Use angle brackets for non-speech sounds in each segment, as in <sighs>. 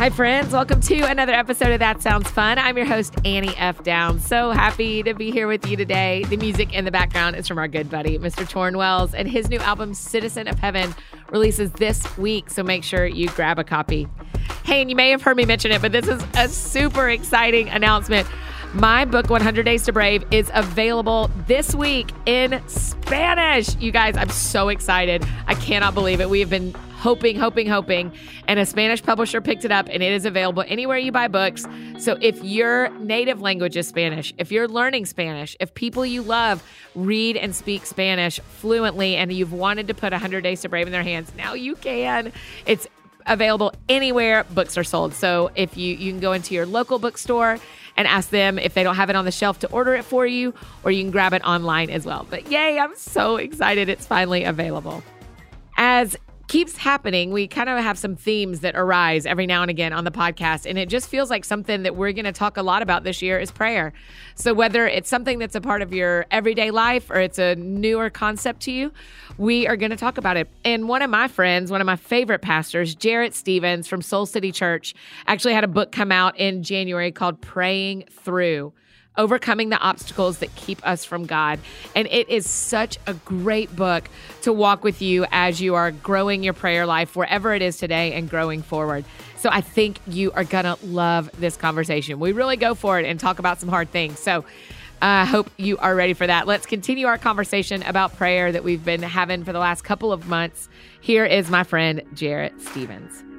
Hi, friends. Welcome to another episode of That Sounds Fun. I'm your host, Annie F. Downs. So happy to be here with you today. The music in the background is from our good buddy, Mr. Tauren Wells, and his new album, Citizen of Heaven, releases this week. So make sure you grab a copy. Hey, and you may have heard me mention it, but this is a super exciting announcement. My book, 100 Days to Brave, is available this week in Spanish. You guys, I'm so excited. I cannot believe it. We have been hoping, hoping, hoping. And a Spanish publisher picked it up and it is available anywhere you buy books. So if your native language is Spanish, if you're learning Spanish, if people you love read and speak Spanish fluently and you've wanted to put 100 Days to Brave in their hands, now you can. It's available anywhere books are sold. So if you you can go into your local bookstore and ask them if they don't have it on the shelf to order it for you or you can grab it online as well. But yay, I'm so excited it's finally available. As keeps happening, we kind of have some themes that arise every now and again on the podcast. And it just feels like something that we're going to talk a lot about this year is prayer. So, whether it's something that's a part of your everyday life or it's a newer concept to you, we are going to talk about it. And one of my friends, one of my favorite pastors, Jarrett Stevens from Soul City Church, actually had a book come out in January called Praying Through overcoming the obstacles that keep us from God. And it is such a great book to walk with you as you are growing your prayer life, wherever it is today, and growing forward. So I think you are going to love this conversation. We really go for it and talk about some hard things. So I uh, hope you are ready for that. Let's continue our conversation about prayer that we've been having for the last couple of months. Here is my friend, Jarrett Stevens.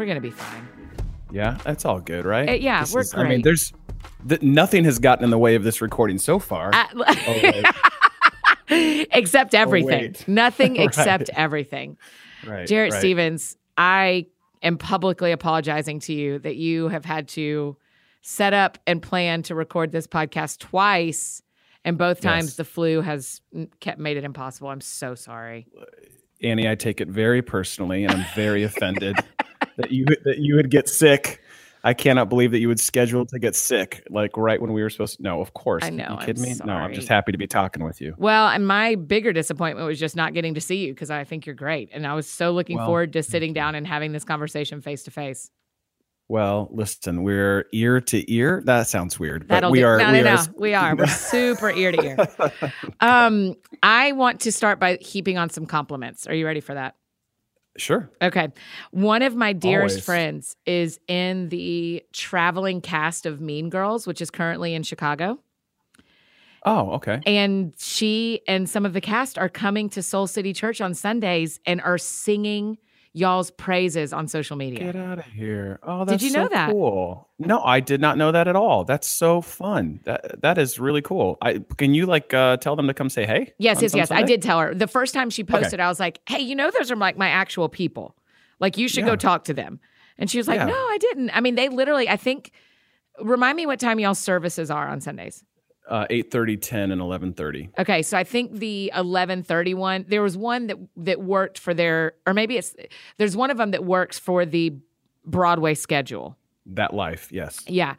We're gonna be fine. Yeah, that's all good, right? Uh, yeah, This we're is- great. I mean, there's th- nothing has gotten in the way of this recording so far. Uh, <laughs> Oh, <laughs> except everything. wait. <laughs> Nothing Right. except everything. right, Jarrett right. Stevens, I am publicly apologizing to you that you have had to set up and plan to record this podcast twice, and both times Yes. the flu has kept made it impossible. I'm so sorry. Annie, I take it very personally, and I'm very offended that you that you would get sick. I cannot believe that you would schedule to get sick like right when we were supposed to. No, of course. I know, You I'm kidding me? No, I'm just happy to be talking with you. Well, and my bigger disappointment was just not getting to see you because I think you're great, and I was so looking Well, forward to sitting down and having this conversation face to face. Well, listen, we're ear to ear. That sounds weird, but That'll we do. are. No, we no, are no. We are. We're super ear to ear. <laughs> Um, I want to start by heaping on some compliments. Are you ready for that? Sure. Okay. One of my dearest Always. friends is in the traveling cast of Mean Girls, which is currently in Chicago. Oh, okay. And she and some of the cast are coming to Soul City Church on Sundays and are singing y'all's praises on social media. Get out of here! Oh, Did that's you know so that? Cool. No, I did not know that at all. That's so fun. That that is really cool. I can you like uh, tell them to come say hey? Yes, yes, yes. I did tell her. The first time she posted, I was like, hey, you know, those are like my actual people. Like, you should go talk to them. And she was like, Yeah. no, I didn't. I mean, they literally, I think, remind me what time y'all services are on Sundays. Uh, 8:30, 10, and eleven thirty. Okay, so I think the eleven thirty one. There was one that that worked for their, or maybe it's there's one of them that works for the Broadway schedule. That life, yes. Yeah,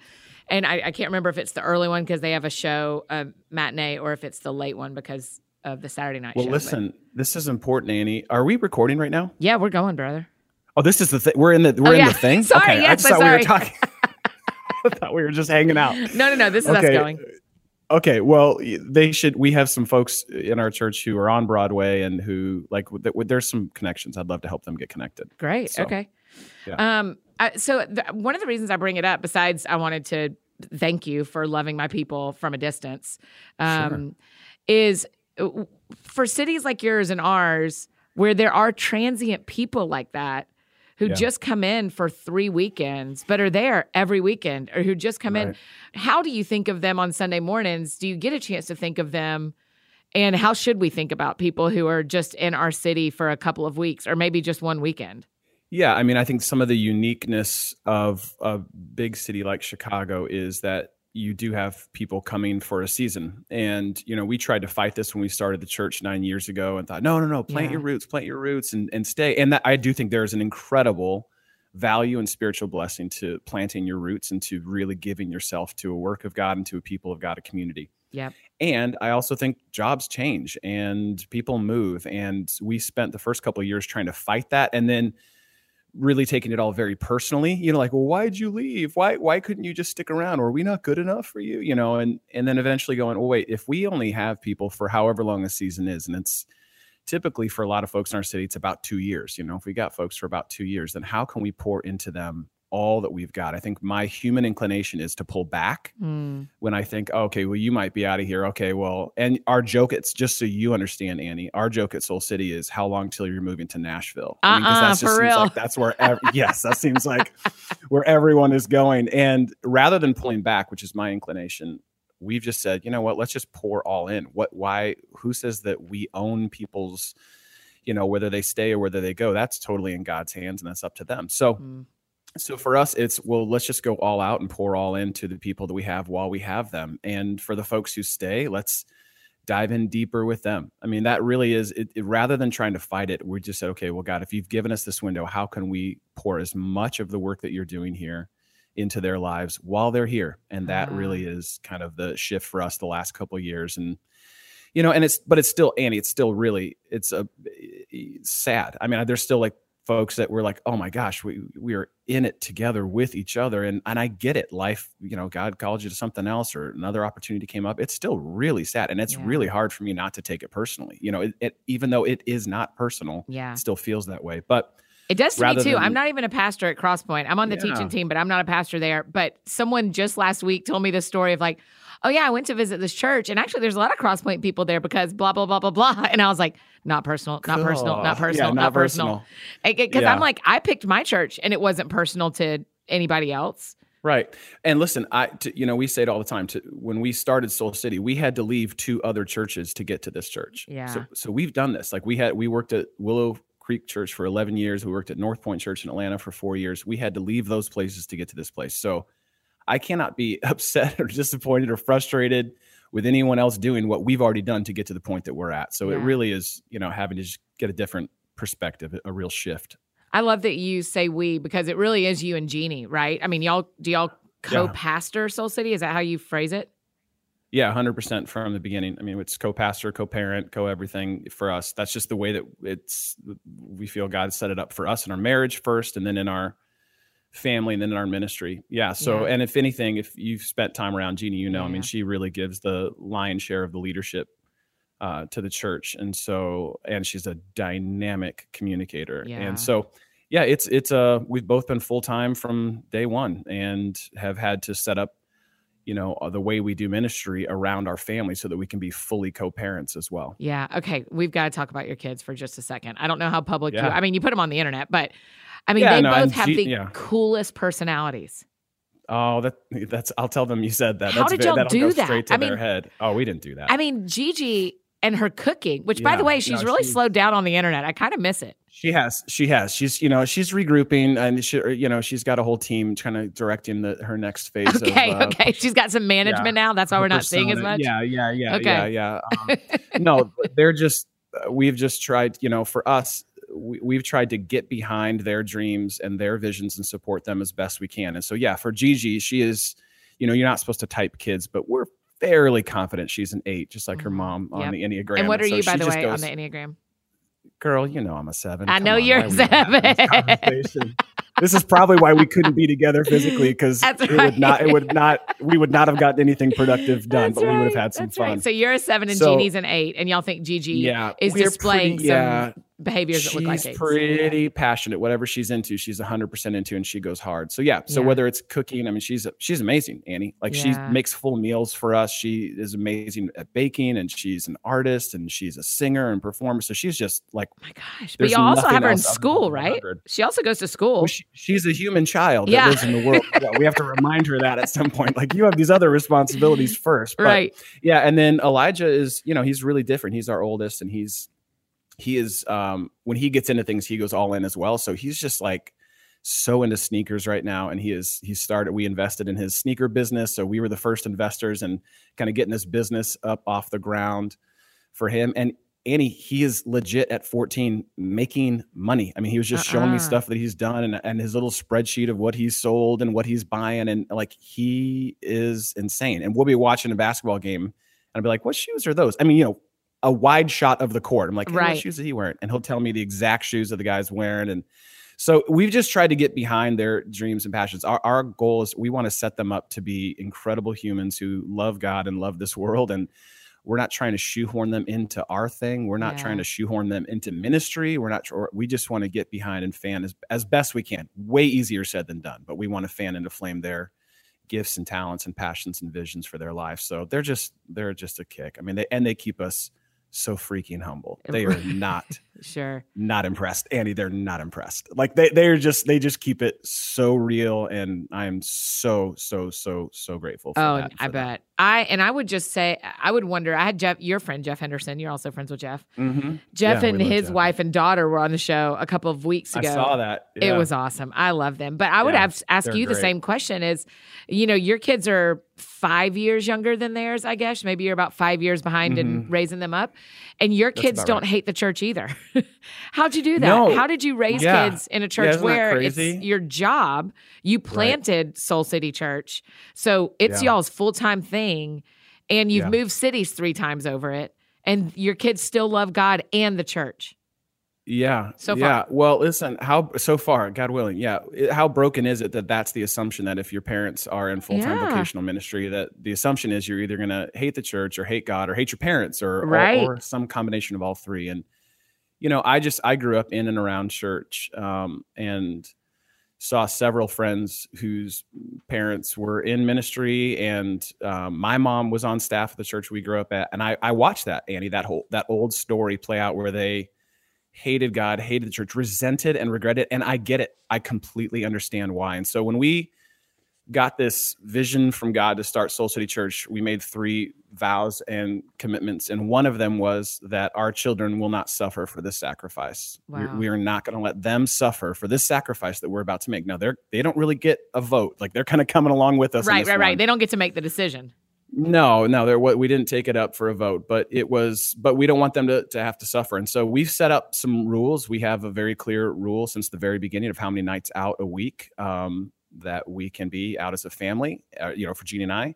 and I, I can't remember if it's the early one because they have a show, a matinee, or if it's the late one because of the Saturday night Well, show. but- listen, this is important, Annie. Are we recording right now? yeah, we're going, brother. Oh, this is the thing. We're in the we're Oh, in yeah. the thing. <laughs> Sorry, okay, I yes, I'm thought we were talking. <laughs> I thought we were just hanging out. <laughs> No, no, no. This is us going. Okay, well, they should. We have some folks in our church who are on Broadway and who like. th- There's some connections. I'd love to help them get connected. Great. So, okay. yeah. Um. I, so the, one of the reasons I bring it up, besides I wanted to thank you for loving my people from a distance, um, is uh, for cities like yours and ours, where there are transient people like that who Yeah. just come in for three weekends, but are there every weekend, or who just come in. How do you think of them on Sunday mornings? Do you get a chance to think of them? And how should we think about people who are just in our city for a couple of weeks or maybe just one weekend? Yeah, I mean, I think some of the uniqueness of a big city like Chicago is that you do have people coming for a season. And, you know, we tried to fight this when we started the church nine years ago and thought, no, no, no, plant Yeah. your roots, plant your roots and, and stay. And that, I do think there's an incredible value and spiritual blessing to planting your roots and to really giving yourself to a work of God and to a people of God, a community. Yep. And I also think jobs change and people move. And we spent the first couple of years trying to fight that. And then really taking it all very personally you know like well why'd you leave? Why why couldn't you just stick around? Are we not good enough for you? You know and and then eventually going well wait if we only have people for however long a season is and it's typically for a lot of folks in our city it's about two years you know if we got folks for about two years then how can we pour into them all that we've got. I think my human inclination is to pull back mm. when I think, okay, well, you might be out of here. Okay, well, and our joke, it's just so you understand, Annie, our joke at Soul City is how long till you're moving to Nashville? Uh-uh, I mean, that just for real. like that's where, ev- <laughs> yes, that seems like where everyone is going. And rather than pulling back, which is my inclination, we've just said, you know what, let's just pour all in. What, why, who says that we own people's, you know, whether they stay or whether they go, that's totally in God's hands and that's up to them. So, mm so for us it's well let's just go all out and pour all into the people that we have while we have them. And for the folks who stay let's dive in deeper with them. I mean that really is it, it, rather than trying to fight it we just said okay well god if you've given us this window how can we pour as much of the work that you're doing here into their lives while they're here? And that uh. really is kind of the shift for us the last couple years. And you know and it's but it's still annie it's still really it's a it's sad. I mean there's still like folks that were like, oh my gosh, we we are in it together with each other. And and I get it. Life, you know, God called you to something else or another opportunity came up. It's still really sad. And it's yeah. really hard for me not to take it personally. You know, it, it, even though it is not personal, yeah, it still feels that way. But it does to me too. Than, I'm not even a pastor at Crosspoint. I'm on the yeah. teaching team, but I'm not a pastor there. But someone just last week told me the story of like, oh yeah, I went to visit this church, and actually there's a lot of Crosspoint people there because blah blah blah blah blah. <laughs> And I was like, not personal, not personal, not personal, yeah, not, not, personal. Because yeah. I'm like, I picked my church, and it wasn't personal to anybody else. Right. And listen, I, to, you know, we say it all the time. To when we started Soul City, we had to leave two other churches to get to this church. Yeah. So, so we've done this. Like we had, we worked at Willow Creek Church for 11 years. We worked at North Point Church in Atlanta for four years. We had to leave those places to get to this place. So I cannot be <laughs> upset or disappointed or frustrated with anyone else doing what we've already done to get to the point that we're at. So yeah. it really is, you know, having to just get a different perspective, a real shift. I love that you say we because it really is you and Jeannie, right? I mean, y'all do y'all co-pastor yeah. Soul City? Is that how you phrase it? Yeah, 100% from the beginning. I mean, it's co-pastor, co-parent, co-everything for us. That's just the way that it's we feel God set it up for us in our marriage first and then in our family and then in our ministry. Yeah. So, yeah. and if anything, if you've spent time around Jeannie, you know, yeah. I mean, she really gives the lion's share of the leadership uh, to the church. And so, and she's a dynamic communicator. Yeah. And so, yeah, it's, it's, uh, we've both been full time from day one and have had to set up, you know, uh, the way we do ministry around our family so that we can be fully co parents as well. Yeah. Okay. We've got to talk about your kids for just a second. I don't know how public yeah. you, I mean, you put them on the internet, but I mean, yeah, they no, both have G- the yeah. coolest personalities. Oh, that that's. I'll tell them you said that. How that's did y'all do that? Straight to I mean, their head. Oh, we didn't do that. I mean, Gigi and her cooking, which yeah, by the way, she's no, really she, slowed down on the internet. I kind of miss it. She has. She has. She's you know she's regrouping and she you know she's got a whole team kind of directing the, her next phase. Okay. Of, uh, okay. She's got some management yeah, now. That's why we're not persona. seeing as much. Yeah. Yeah. Yeah. Okay. Yeah. Yeah. Um, <laughs> no, they're just. Uh, we've just tried. You know, for us, we, have tried to get behind their dreams and their visions and support them as best we can. And so, yeah, for Gigi, she is, you know, you're not supposed to type kids, but we're fairly confident she's an eight, just like her mm-hmm. mom on yep. the Enneagram. And what are so you, by the way, goes, on the Enneagram? Girl, you know I'm a seven. I Come know on, you're a seven. this is probably why we couldn't be together physically because right. <laughs> it would not it would not we would not have gotten anything productive done, That's but right. we would have had some That's fun. Right. So you're a seven and so, Jeannie's an eight, and y'all think Gigi yeah, is displaying pretty, some yeah, behaviors that look like She's pretty passionate. Whatever she's into, she's 100% into and she goes hard. So yeah, so yeah. whether it's cooking, I mean she's she's amazing, Annie. Like yeah. she makes full meals for us. She is amazing at baking and she's an artist and she's a singer and performer. So she's just like oh my gosh. But you also have her in school, right? She also goes to school. Well, she, she's a human child yeah. that lives in the world. <laughs> yeah, we have to remind her that at some point. Like you have these other responsibilities first. But, right. Yeah, and then Elijah is, you know, he's really different. He's our oldest and he's he is um when he gets into things he goes all in as well so he's just like so into sneakers right now and he is he started we invested in his sneaker business so we were the first investors and kind of getting this business up off the ground for him and Annie, he is legit at 14 making money. I mean, he was just uh-uh. showing me uh-uh. stuff that he's done and, and his little spreadsheet of what he's sold and what he's buying. And like, he is insane. And we'll be watching a basketball game and I'd be like, "What shoes are those?" I mean, you know, a wide shot of the court. I'm like, hey, Right. "What shoes is he wearing?" And he'll tell me the exact shoes that the guy's wearing, and so we've just tried to get behind their dreams and passions. Our our goal is we want to set them up to be incredible humans who love God and love this world, and we're not trying to shoehorn them into our thing. We're not Yeah. trying to shoehorn them into ministry. We're not. We just want to get behind and fan as as best we can. Way easier said than done, but we want to fan into flame their gifts and talents and passions and visions for their life. So they're just they're just a kick. I mean, they and they keep us so freaking humble. They are not <laughs> Sure. not impressed. Andy, they're not impressed. Like they they're just they just keep it so real and I am so so so so grateful for Oh, that. I for that. bet. I and I would just say I would wonder. I had Jeff, your friend Jeff Henderson. You're also friends with Jeff. Mhm. Jeff Yeah, and his Jeff. wife and daughter were on the show a couple of weeks ago. I saw that. It was awesome. I love them. But I would Yeah, have ask you the same question is, you know, your kids are five years younger than theirs, I guess. Maybe you're about five years behind in mm-hmm. raising them up. And your That's kids don't right. hate the church either. <laughs> How'd you do that? No. How did you raise Yeah. kids in a church isn't where it's your job? You planted Soul City Church. So it's Yeah. y'all's full time thing. And you've Yeah. moved cities three times over it. And your kids still love God and the church. Yeah. So yeah. Well, listen, how so far, God willing. Yeah. How broken is it that that's the assumption that if your parents are in full-time Yeah. vocational ministry that the assumption is you're either going to hate the church or hate God or hate your parents or, or- Right. or some combination of all three and you know, I just I grew up in and around church um and saw several friends whose parents were in ministry and um, my mom was on staff at the church we grew up at and I, I watched that annie that whole that old story play out where they hated god hated the church resented and regretted and i get it i completely understand why and so when we got this vision from god to start soul city church we made three vows and commitments and one of them was that our children will not suffer for this sacrifice Wow. we, are not going to let them suffer for this sacrifice that we're about to make now they're they don't really get a vote like they're kind of coming along with us Right, right, right. They don't get to make the decision. No, no, there we didn't take it up for a vote, but it was but we don't want them to to have to suffer. And so we've set up some rules. We have a very clear rule since the very beginning of how many nights out a week um, that we can be out as a family, uh, you know, for Jeannie and I.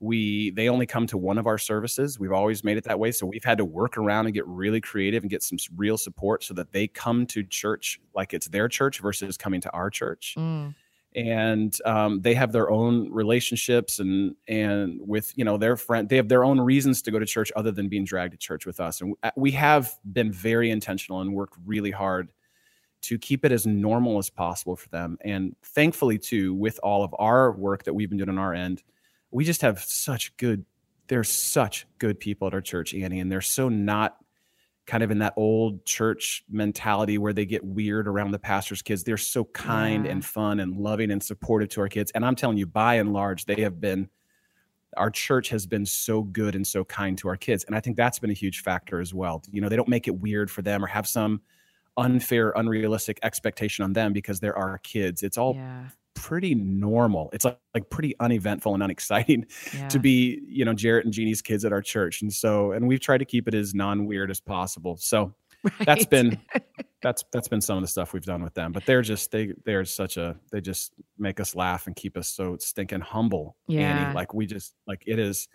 We they only come to one of our services. We've always made it that way, so we've had to work around and get really creative and get some real support so that they come to church like it's their church versus coming to our church Mm. And um, they have their own relationships and and with you know their friend they have their own reasons to go to church other than being dragged to church with us. And uh, we have been very intentional and worked really hard to keep it as normal as possible for them. And thankfully too with all of our work that we've been doing on our end we just have such good they're such good people at our church annie and they're so not kind of in that old church mentality where they get weird around the pastor's kids. They're so kind Yeah. and fun and loving and supportive to our kids. And I'm telling you, by and large, they have been, our church has been so good and so kind to our kids. And I think that's been a huge factor as well. You know, they don't make it weird for them or have some unfair, unrealistic expectation on them because they're our kids. It's all Yeah. Pretty normal. It's like, like pretty uneventful and unexciting <laughs> yeah. to be, you know, Jarrett and Jeannie's kids at our church. And so, and we've tried to keep it as non-weird as possible. So that's been <laughs> that's that's been some of the stuff we've done with them. But they're just they they're such a they just make us laugh and keep us so stinking humble. Yeah. Annie. Like we just like it is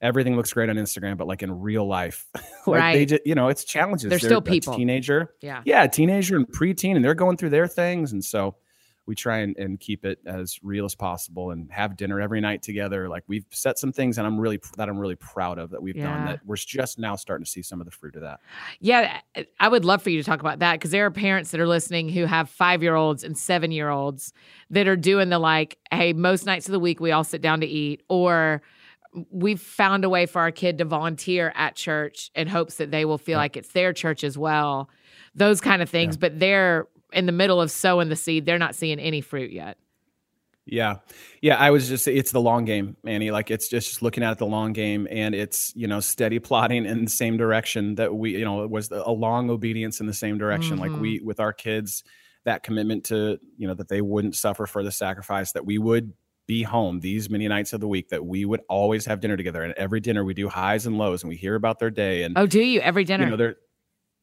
everything looks great on Instagram, but like in real life, <laughs> like they Right. just you know, it's challenges. They're still a people. teenager. yeah. Yeah, teenager and preteen, and they're going through their things. And so we try and, and keep it as real as possible and have dinner every night together. Like we've set some things and I'm really that I'm really proud of that we've done that we're just now starting to see some of the fruit of that. Yeah, I would love for you to talk about that because there are parents that are listening who have five year olds and seven year olds that are doing the like, hey, most nights of the week we all sit down to eat, or we've found a way for our kid to volunteer at church in hopes that they will feel Yeah. like it's their church as well. Those kind of things, but they're in the middle of sowing the seed. They're not seeing any fruit yet. Yeah. Yeah. I was just, it's the long game, Manny. Like it's just looking at the long game and it's, you know, steady plotting in the same direction that we, you know, it was a long obedience in the same direction. Mhm. Like we, with our kids, that commitment to, you know, that they wouldn't suffer for the sacrifice, that we would be home these many nights of the week, that we would always have dinner together. And every dinner we do highs and lows and we hear about their day. And, Oh, do you every dinner? you know, they're,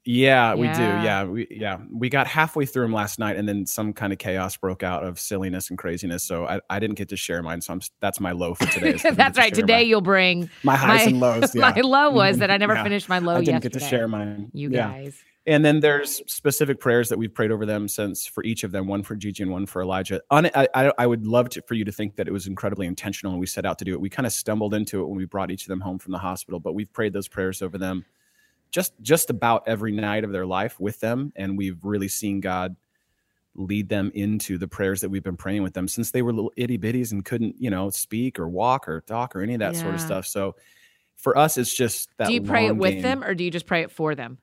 Yeah, we do. Yeah, we yeah we got halfway through them last night, and then some kind of chaos broke out of silliness and craziness. So I, I didn't get to share mine. So I'm, that's my low for today. <laughs> that's right. Today my, you'll bring my highs my, and lows. <laughs> Yeah. my low was that I mm-hmm. never yeah. finished my low. I didn't yesterday. get to share mine. You guys. And then there's specific prayers that we've prayed over them since for each of them, one for Gigi and one for Elijah. I, I, I would love to, for you to think that it was incredibly intentional and we set out to do it. We kind of stumbled into it when we brought each of them home from the hospital, but we've prayed those prayers over them just just about every night of their life with them, and we've really seen God lead them into the prayers that we've been praying with them since they were little itty bitties and couldn't, you know, speak or walk or talk or any of that yeah. sort of stuff. So for us, it's just that. Do you pray it with game. them or do you just pray it for them?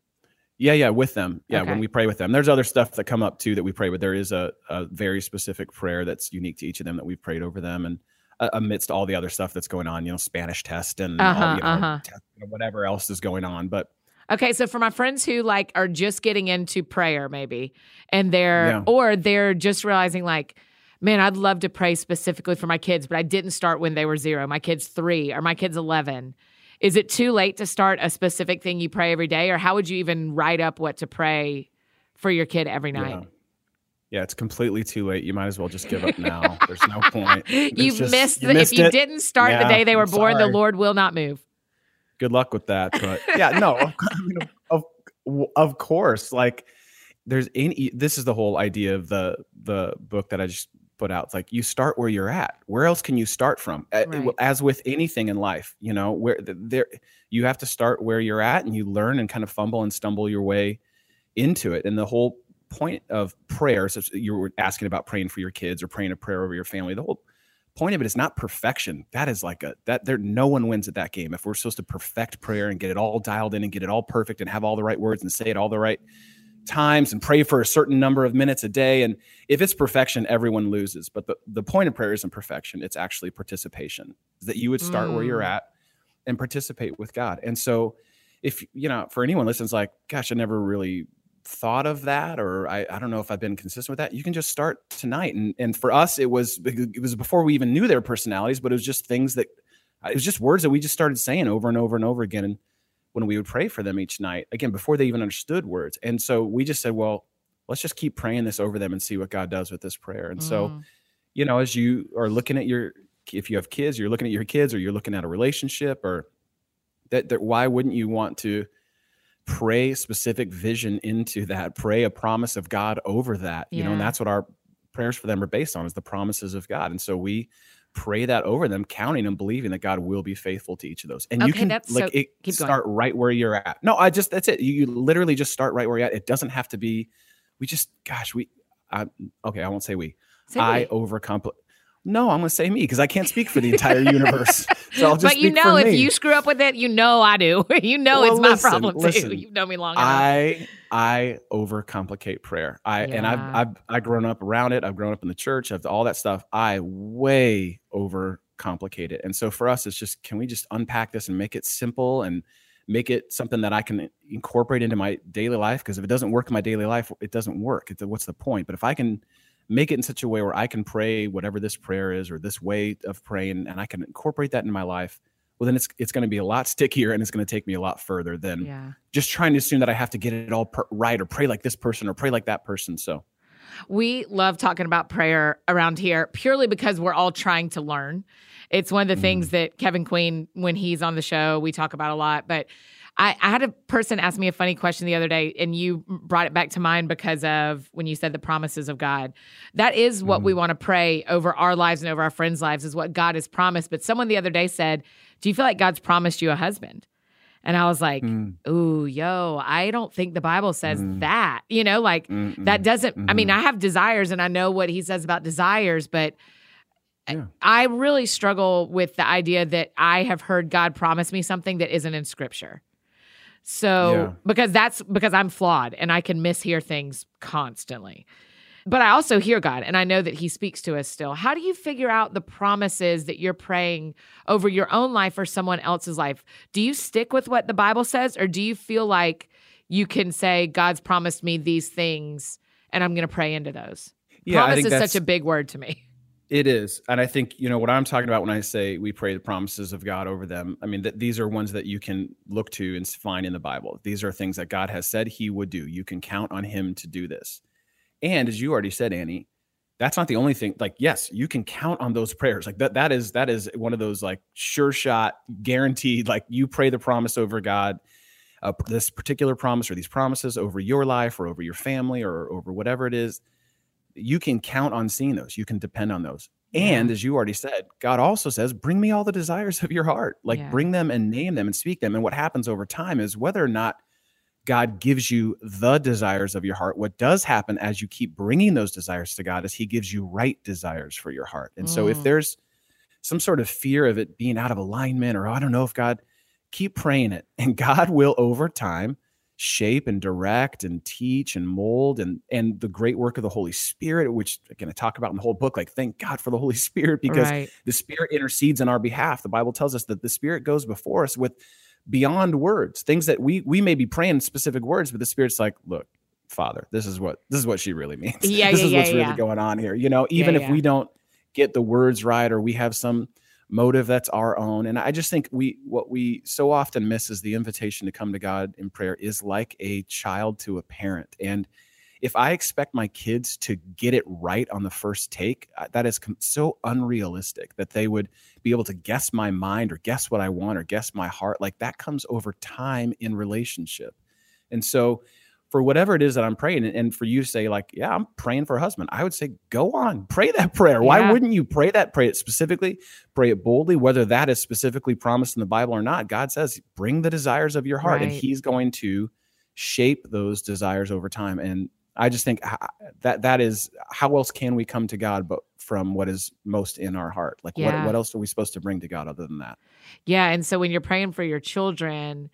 Yeah, yeah, with them. Yeah, okay. when we pray with them. There's other stuff that come up too that we pray, but there is a, a very specific prayer that's unique to each of them that we've prayed over them, and uh, amidst all the other stuff that's going on, you know, Spanish test and uh-huh, all, you know, uh-huh. test, you know, whatever else is going on. But Okay, so for my friends who like are just getting into prayer, maybe, and they're yeah. or they're just realizing like, man, I'd love to pray specifically for my kids, but I didn't start when they were zero. My kids three or my kids eleven. Is it too late to start a specific thing you pray every day, or how would you even write up what to pray for your kid every night? Yeah. Yeah, it's completely too late. You might as well just give up now. There's no point. <laughs> you just, missed, you missed if you didn't start yeah, the day they were born, the Lord will not move. Good luck with that. But yeah, no, of, <laughs> of, of course. Like there's any this is the whole idea of the the book that I just put out. It's like you start where you're at. Where else can you start from? Right. As with anything in life, you know, where there you have to start where you're at and you learn and kind of fumble and stumble your way into it. And the whole point of prayer, so you were asking about praying for your kids or praying a prayer over your family. The whole point of it is not perfection. That is like a that there no one wins at that game. If we're supposed to perfect prayer and get it all dialed in and get it all perfect and have all the right words and say it all the right times and pray for a certain number of minutes a day. And if it's perfection, everyone loses. But the, the point of prayer isn't perfection, it's actually participation. That you would start mm. where you're mm. at and participate with God. And so if you know, for anyone listens, like, gosh, I never really thought of that or I, I don't know if I've been consistent with that, you can just start tonight. And and for us, it was it was before we even knew their personalities, but it was just things that it was just words that we just started saying over and over and over again. And when we would pray for them each night, again, before they even understood words. And so we just said, well, let's just keep praying this over them and see what God does with this prayer. And mm. so, you know, as you are looking at your, if you have kids, you're looking at your kids or you're looking at a relationship or that, that why wouldn't you want to pray specific vision into that, pray a promise of God over that, you yeah. know, and that's what our prayers for them are based on is the promises of God. And so we pray that over them, counting and believing that God will be faithful to each of those. And okay, you can like so, it, start going. right where you're at. No, I just that's it. You, you, literally just start right where you're at. It doesn't have to be. We just, gosh, we. I, okay, I won't say we. Say I overcomplicate. No, I'm going to say me because I can't speak for the entire <laughs> universe. So I'll just. But you know, if me. you screw up with it, you know I do. <laughs> you know well, it's my problem listen, too. You've known me long enough. I I overcomplicate prayer. I yeah. and I've I've I've grown up around it. I've grown up in the church. I've all that stuff. I way overcomplicate it. And so for us, it's just can we just unpack this and make it simple and make it something that I can incorporate into my daily life? Because if it doesn't work in my daily life, it doesn't work. It's, what's the point? But if I can make it in such a way where I can pray whatever this prayer is or this way of praying, and I can incorporate that in my life, well, then it's it's going to be a lot <laughs> stickier and it's going to take me a lot further than yeah. just trying to assume that I have to get it all per- right or pray like this person or pray like that person. So. We love talking about prayer around here purely because we're all trying to learn. It's one of the mm. things that Kevin Queen, when he's on the show, we talk about a lot. But I, I, had a person ask me a funny question the other day, and you brought it back to mind because of when you said the promises of God. That is what mm. we want to pray over our lives and over our friends' lives, is what God has promised. But someone the other day said, Do you feel like God's promised you a husband? And I was like, mm. Ooh, yo, I don't think the Bible says mm. that. You know, like Mm-mm. that doesn't, mm-hmm. I mean, mm-hmm. I have desires and I know what he says about desires, but. Yeah. I really struggle with the idea that I have heard God promise me something that isn't in scripture. So yeah. because that's because I'm flawed and I can mishear things constantly. But I also hear God and I know that He speaks to us still. How do you figure out the promises that you're praying over your own life or someone else's life? Do you stick with what the Bible says or do you feel like you can say, God's promised me these things and I'm going to pray into those? Yeah, Promise is such a big word to me. It is. And I think, you know, what I'm talking about when I say we pray the promises of God over them, I mean, that these are ones that you can look to and find in the Bible. These are things that God has said he would do. You can count on him to do this. And as you already said, Annie, that's not the only thing. Like, yes, you can count on those prayers. Like that, that is, that is one of those like sure shot, guaranteed, like you pray the promise over God, uh, this particular promise or these promises over your life or over your family or over whatever it is you can count on seeing those. You can depend on those. And as you already said, God also says, bring me all the desires of your heart. Like yeah. bring them and name them and speak them. And what happens over time is whether or not God gives you the desires of your heart, what does happen as you keep bringing those desires to God is he gives you right desires for your heart. And mm. so if mm. there's some sort of fear of it being out of alignment, or I don't know if God, keep praying it. And <laughs> God will over time shape and direct and teach and mold and and the great work of the Holy Spirit, which again I talk about in the whole book. Like, thank God for the Holy <laughs> Spirit because right. the Spirit intercedes on our behalf. The Bible tells us that the Spirit goes before us with beyond words, things that we we may be praying specific words, but the Spirit's like, look, Father, this is what this is what she really <laughs> means. Yeah, this yeah, is what's yeah, really going on here. You know, even if we don't get the words right or we have some motive that's our own and i just think we what we so often miss is the invitation to come to god in prayer is like a child to a parent and if i expect my kids to get it right on the first take uh, that is so unrealistic that they would be able to guess my mind or guess what i want or guess my heart like that comes over time in relationship. And so for whatever it is that I'm praying, and for you to say, like, yeah, I'm praying for a husband, I would say, go on, pray that prayer. Why yeah. wouldn't you pray that? Pray it specifically, pray it boldly, whether that is specifically promised in the Bible or not. God says, bring the desires of your heart, right. and He's going to shape those desires over time. And I just think that that is how else can we come to God but from what is most in our heart? Like, yeah. what, what else are we supposed to bring to God other than that? Yeah. And so when you're praying for your children,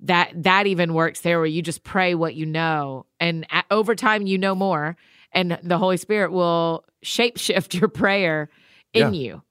that that even works there where you just pray what you know and at, over time you know more and the holy spirit will shapeshift <laughs> your prayer in yeah. you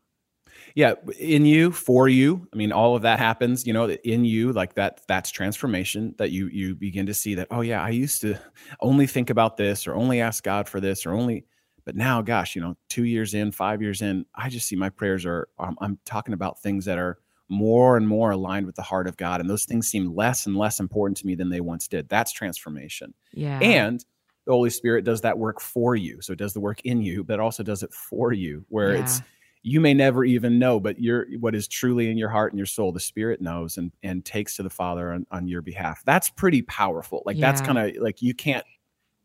yeah in you for you i mean all of that happens you know in you like that that's transformation that you you begin to see that oh yeah i used to only think about this or only ask god for this or only but now gosh you know two years in five years in i just see my prayers are um, i'm talking about things that are more and more aligned with the heart of God. And those things seem less and less important to me than they once did. That's transformation. Yeah. And the Holy Spirit does that work for you. So it does the work in you, but also does it for you, where yeah. it's you may never even know, but you're what is truly in your heart and your soul, the Spirit knows and and takes to the Father on, on your behalf. That's pretty powerful. Like yeah. that's kind of like you can't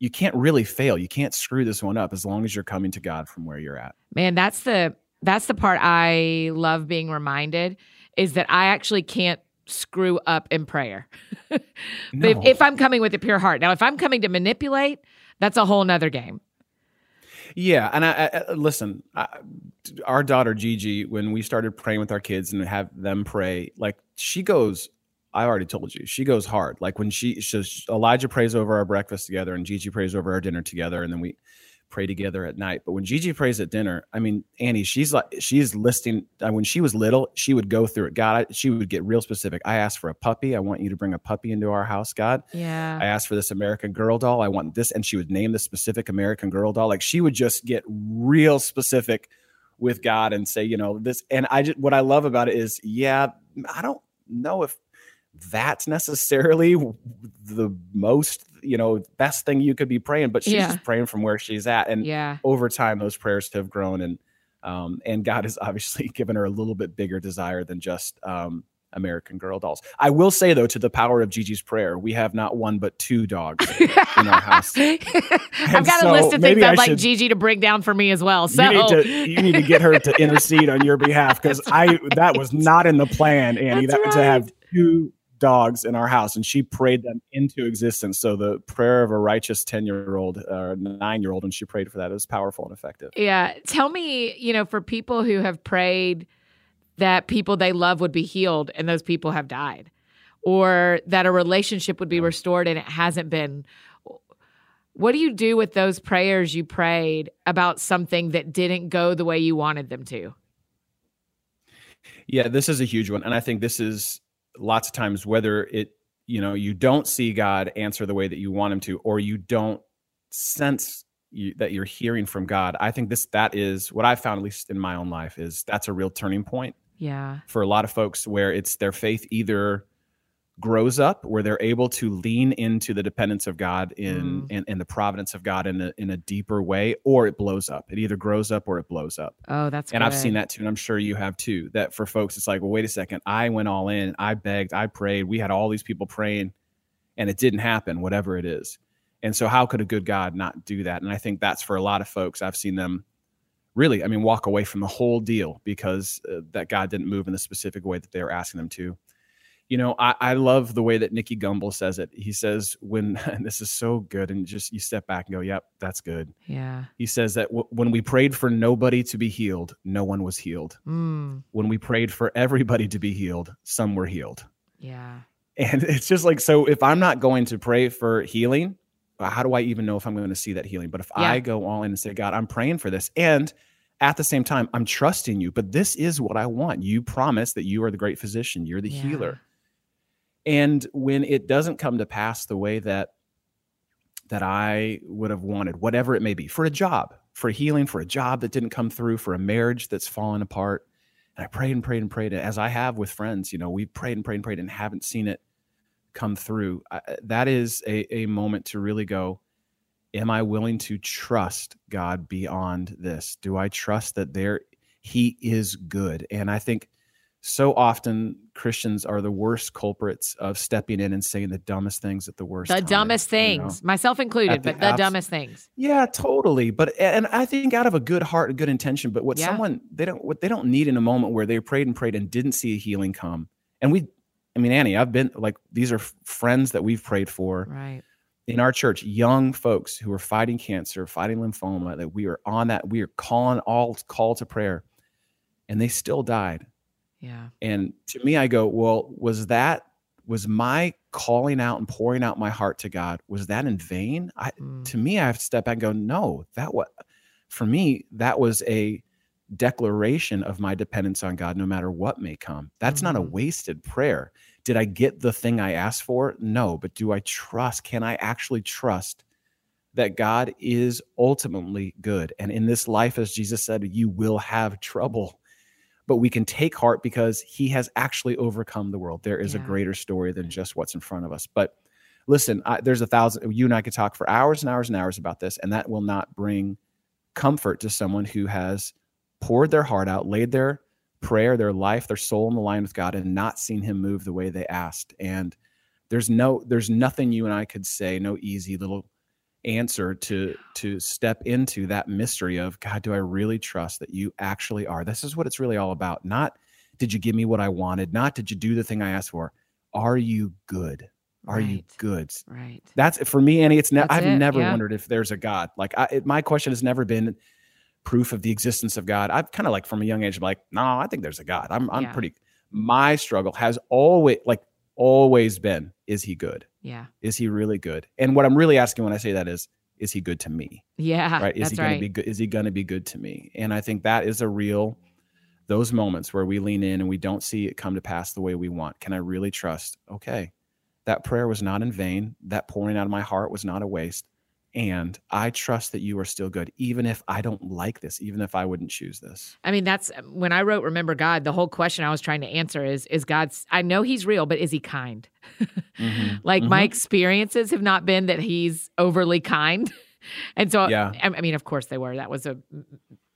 you can't really fail. You can't screw this one up as long as you're coming to God from where you're at. Man, that's the that's the part I love being reminded is that I actually can't screw up in prayer. <laughs> no. if, if, I'm coming with a pure heart. Now, if I'm coming to manipulate, that's a whole nother game. Yeah, and I, I listen. I, our daughter Gigi, when we started praying with our kids and have them pray, like she goes. I already told you she goes hard. Like when she, she Elijah prays over our breakfast together, and Gigi prays over our dinner together, and then we pray together at night. But when Gigi prays at dinner, I mean, Annie, she's like, she's listing. Uh, when she was little, she would go through it. God, I, she would get real specific. I asked for a puppy. I want you to bring a puppy into our house, God. Yeah. I asked for this American Girl doll. I want this, and she would name the specific American Girl doll. Like she would just get real specific with God and say, you know, this. And I just, what I love about it is, yeah, I don't know if that's necessarily the most you know best thing you could be praying but she's yeah. just praying from where she's at and yeah over time those prayers have grown and um and god has <laughs> obviously given her a little bit bigger desire than just um American Girl dolls. I will say though, to the power of Gigi's prayer, we have not one but two dogs in our house. <laughs> I've got so a list of things I'd like Gigi to bring down for me as well. So you need to, you need to get her to <laughs> intercede on your behalf because I that was not in the plan, Annie. That's that right. to have two dogs in our house and she prayed them into existence. So the prayer of a righteous 10 year old uh, or 9 year old and she prayed for that it was powerful and effective. Yeah. Tell me you know for people who have prayed that people they love would be healed and those people have died or that a relationship would be restored and it hasn't been what do you do with those prayers you prayed about something that didn't go the way you wanted them to? Yeah this is a huge one and i think this is lots of times whether it you know you don't see god answer the way that you want him to or you don't sense you, that you're hearing from God, I think this that is what I've found at least in my own life is that's a real turning point. Yeah. For a lot of folks where it's their faith either grows up where they're able to lean into the dependence of God in Mm. in, the providence of God in a in a deeper way, or it blows up. It either grows up or it blows up. Oh, that's and I've seen that too, and I'm sure you have too. That for folks, it's like, well, wait a second. I went all in. I begged. I prayed. We had all these people praying, and it didn't happen. Whatever it is, and so how could a good God not do that? And I think that's for a lot of folks. I've seen them really, I mean, walk away from the whole deal because uh, that God didn't move in the specific way that they were asking them to. You know, I, I love the way that Nicky Gumbel says it. He says, when and <laughs> this is so good, and just you step back and go, yep, that's good. Yeah. He says that w- when we prayed for nobody to be healed, no one was healed. Mm. When we prayed for everybody to be healed, some were healed. Yeah. And <laughs> it's just like, so if I'm not going to pray for healing, uh, how do I even know if I'm going to see that healing? But if Yeah. I go all in and say, God, I'm praying for this. And at the same time, I'm trusting you, but this is what I want. You promise that you are the great physician, you're the Yeah. healer. And when it doesn't come to pass the way that that I would have wanted, whatever it may be, for a job, for healing, for a job that didn't come through, for a marriage that's fallen apart. And I prayed and prayed and prayed, as I have with friends. You know, we prayed and prayed and prayed and haven't seen it come through. I, that is a, a moment to really go, am I willing to trust God beyond this? Do I trust that there He is good? And I think so often Christians are the worst culprits of stepping in and saying the dumbest things at the worst. The time, dumbest you know? things, myself included, the but the abs- dumbest things. Yeah, totally. But and I think out of a good heart and good intention, but what Yeah. someone they don't what they don't need in a moment where they prayed and prayed and didn't see a healing come. And we I mean Annie, I've been like these are friends that we've prayed for Right. in our church, young folks who are fighting cancer, fighting lymphoma, that we are on that, we are calling all call to prayer, and they still died. Yeah. And to me, I go, well, was that was my calling out and pouring out my heart to God? Was that in vain? I Mm. to me, I have to step back and go, no, that was for me, that was a declaration of my dependence on God, no matter what may come. That's not a Mhm. wasted prayer. Did I get the thing I asked for? No, but do I trust? Can I actually trust that God is ultimately good? And in this life, as Jesus said, you will have trouble. But we can take heart because he has actually overcome the world. There is a greater story than just what's in front of us. But listen, I, there's a thousand, you and I could talk for hours and hours and hours about this, and that will not bring comfort to someone who has poured their heart out, laid their prayer, their life, their soul in the line with God, and not seen him move the way they asked. And there's no, there's nothing you and I could say, no easy little answer to to step into that mystery of God, do I really trust that you actually are? This is what it's really all about. Not did you give me what I wanted, not did you do the thing I asked for. Are you good? Are you good? Right. That's for me, Annie. It's ne- I've it, never yeah. wondered if there's a God. Like I, it, my question has never been proof of the existence of God. I've kind of like from a young age, I'm like, no, I think there's a God. I'm, I'm Yeah. pretty. My struggle has always, like, always been: Is He good? Yeah. Is He really good? And what I'm really asking when I say that is, is He good to me? Yeah. Right? Is He right. to be good? Is He going to be good to me? And I think that is a real. Those moments where we lean in and we don't see it come to pass the way we want. Can I really trust? Okay, that prayer was not in vain. That pouring out of my heart was not a waste. And I trust that you are still good, even if I don't like this, even if I wouldn't choose this. I mean, that's when I wrote Remember God, the whole question I was trying to answer is is God's I know he's real, but is he kind? Mhm. <laughs> Like my Mhm. experiences have not been that he's overly kind. <laughs> And so Yeah. I, I mean, of course they were. That was a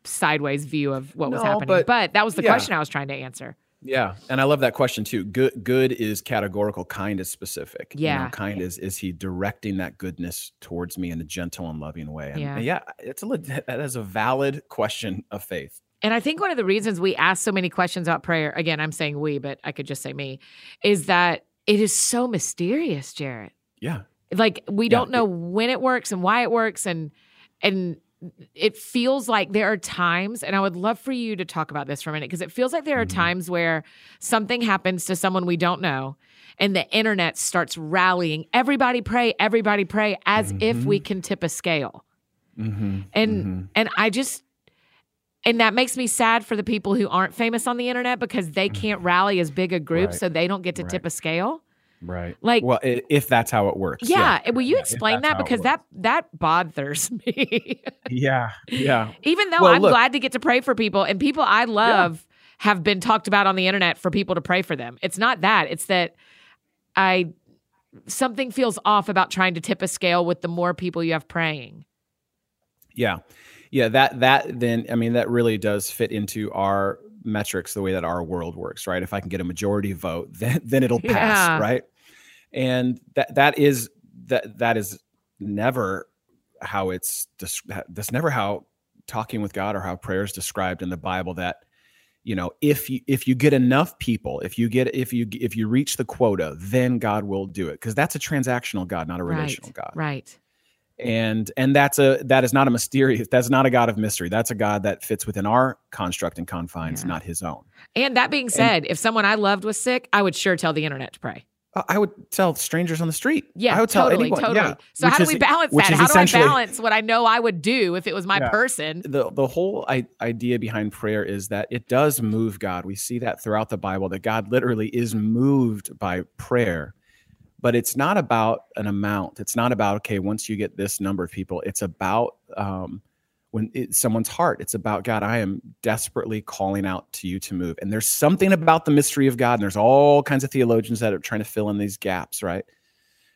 sideways view of what was happening. But, but- that was the yeah. question I was trying to answer. Yeah, and I love that question too. Good, good is categorical. Kind is specific. You know, Yeah. kind is is he directing that goodness towards me in a gentle and loving way? And Yeah. yeah, it's a that is a valid question of faith. And I think one of the reasons we ask so many questions about prayer, again, I'm saying we, but I could just say me, is that it is so mysterious, Jarrett. Yeah, like we Yeah, don't know when it works and why it works and and it feels like there are times and i would love for you to talk about this for a minute because it feels like there are Mhm. times where something happens to someone we don't know and the internet starts rallying everybody pray everybody pray as if we can tip a scale mm-hmm. and and i just and that makes me sad for the people who aren't famous on the internet because they can't rally as big a group Right. so they don't get to tip a scale Right. Like, well, if that's how it works. Yeah. yeah. Will you yeah, explain that because that that bothers <laughs> me. yeah. Yeah. Even though well, I'm look, glad to get to pray for people and people I love yeah. have been talked about on the internet for people to pray for them. It's not that. It's that I something feels off about trying to tip a scale with the more people you have praying. Yeah. Yeah, that that then I mean that really does fit into our metrics the way that our world works, right? If I can get a majority vote, <laughs> then then it'll pass, yeah. right? And that that is that that is never how it's that's never how talking with God or how prayer is described in the Bible that you know if you if you get enough people if you get if you if you reach the quota then god will do it. Because that's a transactional god not a relational right, god. Right. And and that's a that is not a mysterious that's not a god of mystery. That's a god that fits within our construct and confines yeah. not his own. And that being said and, if someone i loved was sick i would sure tell the internet to pray I would tell strangers on the street. Yeah, I would totally, tell anyone. totally. Yeah. So which how do we balance that? How do I balance what I know I would do if it was my yeah. person? The the whole I, idea behind prayer is that it does move God. We see that throughout the Bible that God literally is moved by prayer but it's not about an amount. It's not about okay, once you get this number of people, it's about um, when it's someone's heart. It's about God. I am desperately calling out to you to move. And there's something about the mystery of God. And there's all kinds of theologians that are trying to fill in these gaps, right?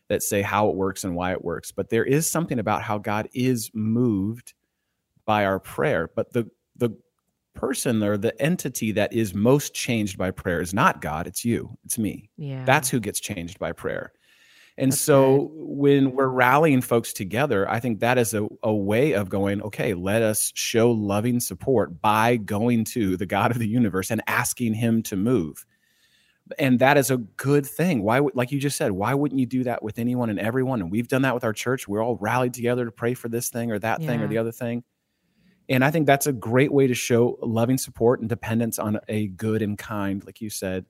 That say how it works and why it works. But there is something about how God is moved by our prayer. But the the person or the entity that is most changed by prayer is not God, it's you, it's me. Yeah. That's who gets changed by prayer. And That's so good. when we're rallying folks together, I think that is a, a way of going, okay, let us show loving support by going to the God of the universe and asking him to move. And that is a good thing. Why would, like you just said, why wouldn't you do that with anyone and everyone? And we've done that with our church. We're all rallied together to pray for this thing or that yeah. thing or the other thing. And I think that's a great way to show loving support and dependence on a good and kind, like you said,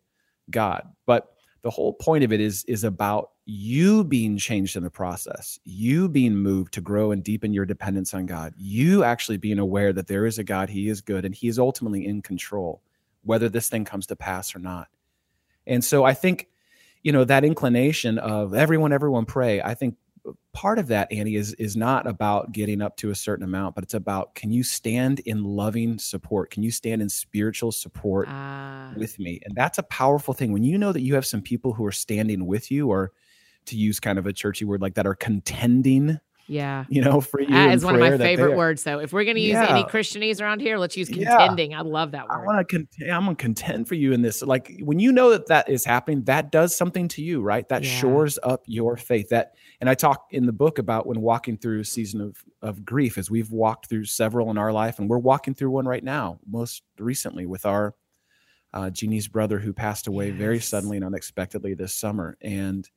God. But the whole point of it is is about you being changed in the process, you being moved to grow and deepen your dependence on God, you actually being aware that there is a God, He is good, and He is ultimately in control, whether this thing comes to pass or not. And so I think, you know, that inclination of everyone, everyone pray, I think part of that annie is is not about getting up to a certain amount but it's about can you stand in loving support can you stand in spiritual support ah. with me and that's a powerful thing when you know that you have some people who are standing with you or to use kind of a churchy word like that are contending yeah. You know, for you. That is one of my favorite words. So if we're going to use yeah. any Christianese around here, let's use contending. Yeah. I love that word. I want to contend. I'm going to contend for you in this. Like when you know that that is happening, that does something to you, right? That yeah. shores up your faith. That, and I talk in the book about when walking through a season of, of grief, as we've walked through several in our life, and we're walking through one right now, most recently with our uh, Jeannie's brother who passed away yes. very suddenly and unexpectedly this summer. And,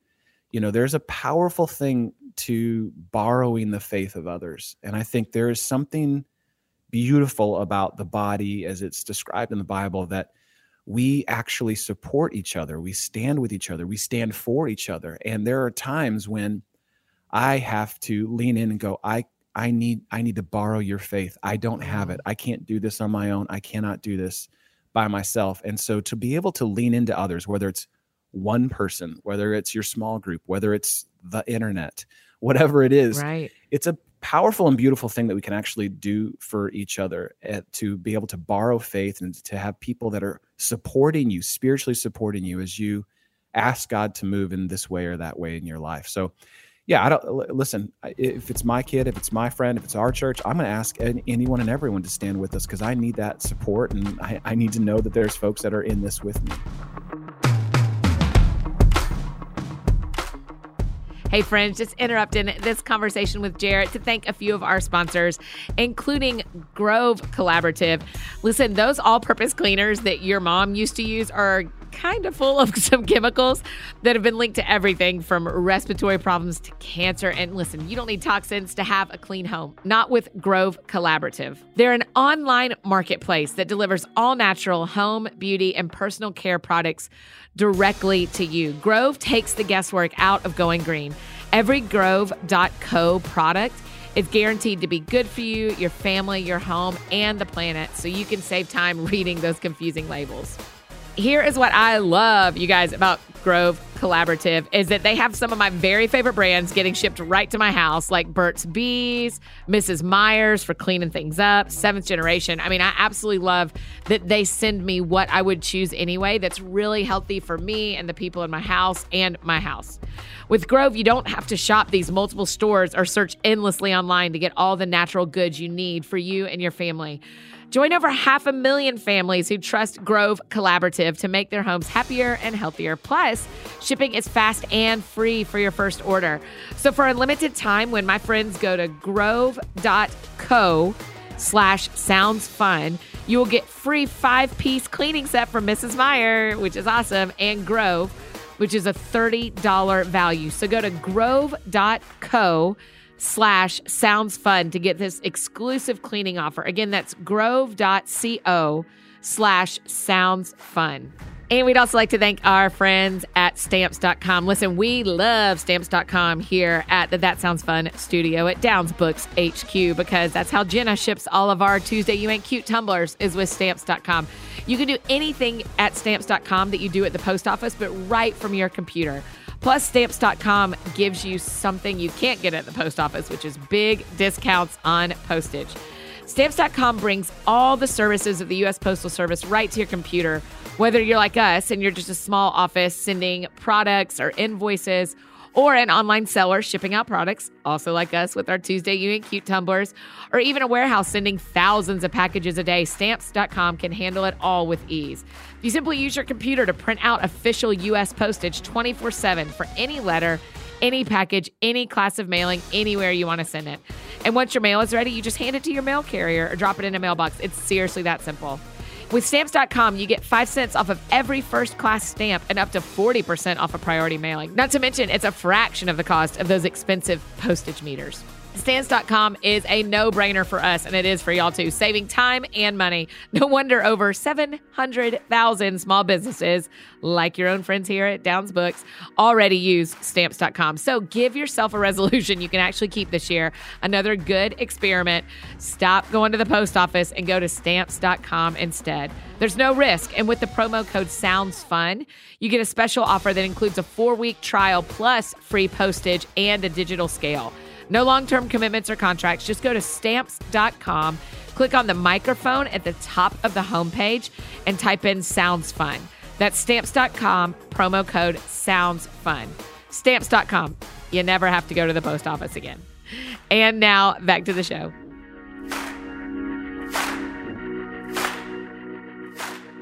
you know, there's a powerful thing to borrowing the faith of others. And I think there is something beautiful about the body as it's described in the Bible that we actually support each other. We stand with each other. We stand for each other. And there are times when I have to lean in and go, I I need I need to borrow your faith. I don't have it. Mm. I can't do this on my own. I cannot do this by myself. And so to be able to lean into others, whether it's one person, whether it's your small group, whether it's the internet, whatever it is. Right. It's a powerful and beautiful thing that we can actually do for each other uh, to be able to borrow faith and to have people that are supporting you, spiritually supporting you as you ask God to move in this way or that way in your life. So, yeah, I don't listen. If it's my kid, if it's my friend, if it's our church, I'm going to ask anyone and everyone to stand with us because I need that support and I, I need to know that there's folks that are in this with me. Hey, friends, just interrupting this conversation with Jarrett to thank a few of our sponsors, including Grove Collaborative. Listen, those all purpose cleaners that your mom used to use are kind of full of <laughs> some chemicals that have been linked to everything from respiratory problems to cancer. And listen, you don't need toxins to have a clean home, not with Grove Collaborative. They're an online marketplace that delivers all natural home, beauty, and personal care products directly to you. Grove takes the guesswork out of going green. Every Grove.co product is guaranteed to be good for you, your family, your home, and the planet, so you can save time <laughs> reading those confusing labels. Here is what I love, you guys, about Grove Collaborative is that they have some of my very favorite brands getting shipped right to my house, like Burt's Bees, Mrs. Meyer's for cleaning things up, Seventh Generation. I mean, I absolutely love that they send me what I would choose anyway that's really healthy for me and the people in my house and my house. With Grove, you don't have to shop these multiple stores or search endlessly online to get all the natural goods you need for you and your family. Join over half a million families who trust Grove Collaborative to make their homes happier and healthier. Plus, shipping is fast and free for your first order. So for a limited time, when my friends go to grove.co slash sounds fun, you will get free five piece cleaning set from Mrs. Meyer, which is awesome, and Grove, which is a $30 value. So go to grove.co slash sounds fun to get this exclusive cleaning offer. Again, that's grove.co slash sounds fun. And we'd also like to thank our friends at stamps.com. Listen, we love stamps.com here at the That Sounds Fun studio at Downs Books HQ because that's how Jenna ships all of our Tuesday You Ain't Cute tumblers is with stamps.com. You can do anything at stamps.com that you do at the post office, but right from your computer. Plus, stamps.com gives you something you can't get at the post office, which is big discounts on postage. Stamps.com brings all the services of the U.S. Postal Service right to your computer, whether you're like us and you're just a small office sending products or invoices or an online seller shipping out products, also like us with our Tuesday You Ain't Cute tumblers, or even a warehouse sending thousands of packages a day, stamps.com can handle it all with ease. You simply use your computer to print out official U.S. postage 24 7 for any letter, any package, any class of mailing, anywhere you want to send it. And once your mail is ready, you just hand it to your mail carrier or drop it in a mailbox. It's seriously that simple. With stamps.com, you get 5 cents off of every first class stamp and up to 40% off a priority mailing. Not to mention, it's a fraction of the cost of those expensive postage meters. Stamps.com is a no brainer for us, and it is for y'all too, saving time and money. No wonder over 700,000 small businesses, like your own friends here at Downs Books, already use Stamps.com. So give yourself a resolution you can actually keep this year. Another good experiment. Stop going to the post office and go to Stamps.com instead. There's no risk, and with the promo code Sounds Fun, you get a special offer that includes a four week trial plus free postage and a digital scale. No long term commitments or contracts. Just go to stamps.com, click on the microphone at the top of the homepage, and type in Sounds Fun. That's stamps.com, promo code Sounds Fun. Stamps.com. You never have to go to the post office again. And now back to the show.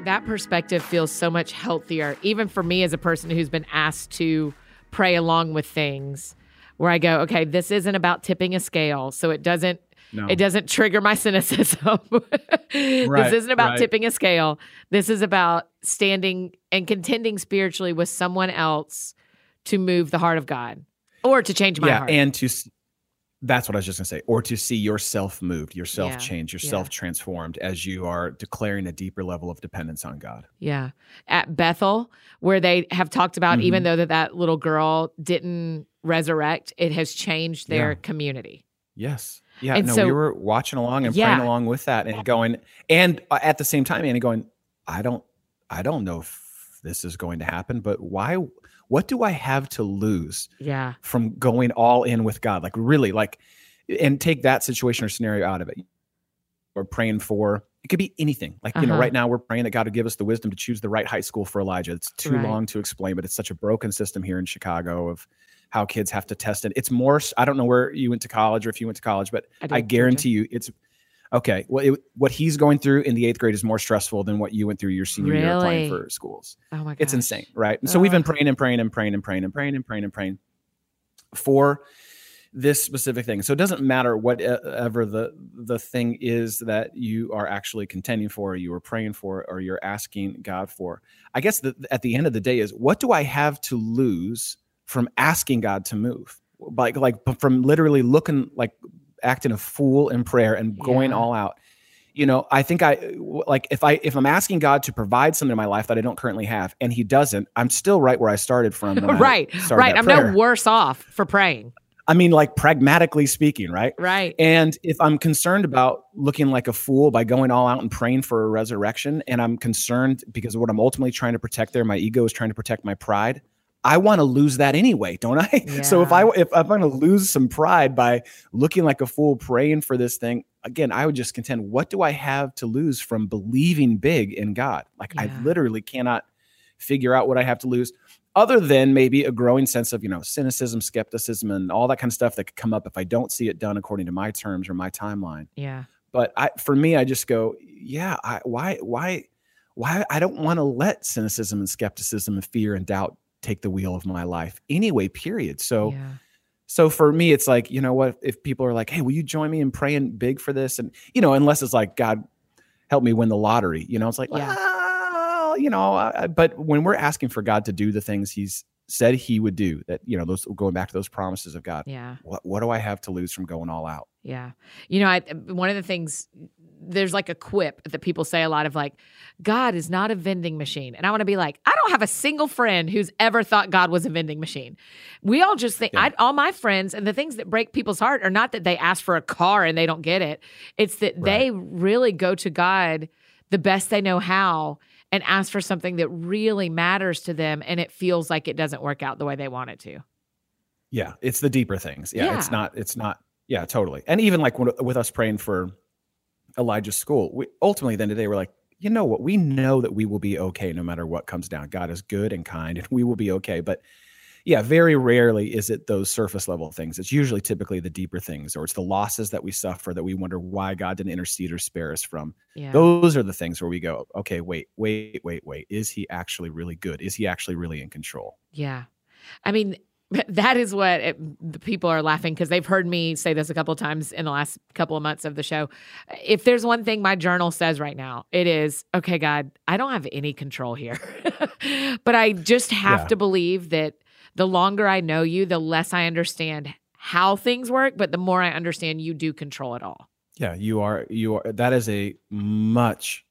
That perspective feels so much healthier, even for me as a person who's been asked to pray along with things where I go, okay, this isn't about tipping a scale, so it doesn't no. it doesn't trigger my <laughs> cynicism. right, this isn't about right. tipping a scale. This is about standing and contending spiritually with someone else to move the heart of God or to change my yeah, heart. and to that's what I was just going to say, or to see yourself moved, yourself yeah, changed, yourself yeah. transformed as you are declaring a deeper level of dependence on God. Yeah. At Bethel, where they have talked about, mm-hmm. even though that, that little girl didn't resurrect, it has changed their yeah. community. Yes. Yeah. And no, so, we were watching along and praying along with that and going, and uh, at the same time, and going, I don't, I don't know if this is going to happen, but why, what do I have to lose? Yeah. From going all in with God, like really, like, and take that situation or scenario out of it. We're praying for it could be anything. Like, uh-huh. you know, uh-huh. right now we're praying that God would give us the wisdom to choose the right high school for Elijah. It's too right. long to explain, but it's such a broken system here in Chicago of how kids have to test it. It's more, I don't know where you went to college or if you went to college, but I, I guarantee you it's okay. Well, it, what he's going through in the eighth grade is more stressful than what you went through your senior really? year applying for schools. Oh my god, it's insane, right? And so we've been praying and praying and praying and praying and praying and praying and praying for this specific thing. So it doesn't matter whatever uh, the the thing is that you are actually contending for, or you are praying for, or you're asking God for. I guess the, at the end of the day is what do I have to lose from asking God to move. Like like from literally looking like acting a fool in prayer and going yeah. all out. You know, I think I like if I if I'm asking God to provide something in my life that I don't currently have and he doesn't, I'm still right where I started from. <laughs> right. Started right. I'm prayer. no worse off for praying. I mean, like pragmatically speaking, right? Right. And if I'm concerned about looking like a fool by going all out and praying for a resurrection, and I'm concerned because of what I'm ultimately trying to protect there, my ego is trying to protect my pride. I want to lose that anyway, don't I? Yeah. <laughs> So if I if, I'm going to lose some pride by looking like a fool praying for this thing, again, I would just contend, what do I have to lose from believing big in God? Like yeah. I literally cannot figure out what I have to lose other than maybe a growing sense of you know cynicism skepticism and all that kind of stuff that could come up if i don't see it done according to my terms or my timeline yeah but i for me i just go yeah I, why why why i don't want to let cynicism and skepticism and fear and doubt take the wheel of my life anyway period so yeah. so for me it's like you know what if people are like hey will you join me in praying big for this and you know unless it's like god help me win the lottery you know it's like yeah. Ah, you know, uh, but when we're asking for God to do the things He's said He would do, that you know, those going back to those promises of God. Yeah. What what do I have to lose from going all out? Yeah. You know, I one of the things there's like a quip that people say a lot of like God is not a vending machine. And I want to be like, I don't have a single friend who's ever thought God was a vending machine. We all just think yeah. I, all my friends and the things that break people's heart are not that they ask for a car and they don't get it. It's that right. they really go to God the best they know how and ask for something that really matters to them and it feels like it doesn't work out the way they want it to. Yeah, it's the deeper things. Yeah, yeah. it's not it's not yeah, totally. And even like when, with us praying for Elijah's school, we ultimately then today we're like, you know what? We know that we will be okay no matter what comes down. God is good and kind and <laughs> we will be okay, but yeah, very rarely is it those surface level things. It's usually typically the deeper things, or it's the losses that we suffer that we wonder why God didn't intercede or spare us from. Yeah. Those are the things where we go, okay, wait, wait, wait, wait. Is he actually really good? Is he actually really in control? Yeah. I mean, <laughs> that is what it, the people are laughing because they've heard me say this a couple of times in the last couple of months of the show. If there's one thing my journal says right now, it is okay, God, I don't have any control here, <laughs> but I just have yeah. to believe that the longer I know you, the less I understand how things work, but the more I understand you do control it all. Yeah, you are you are that is a much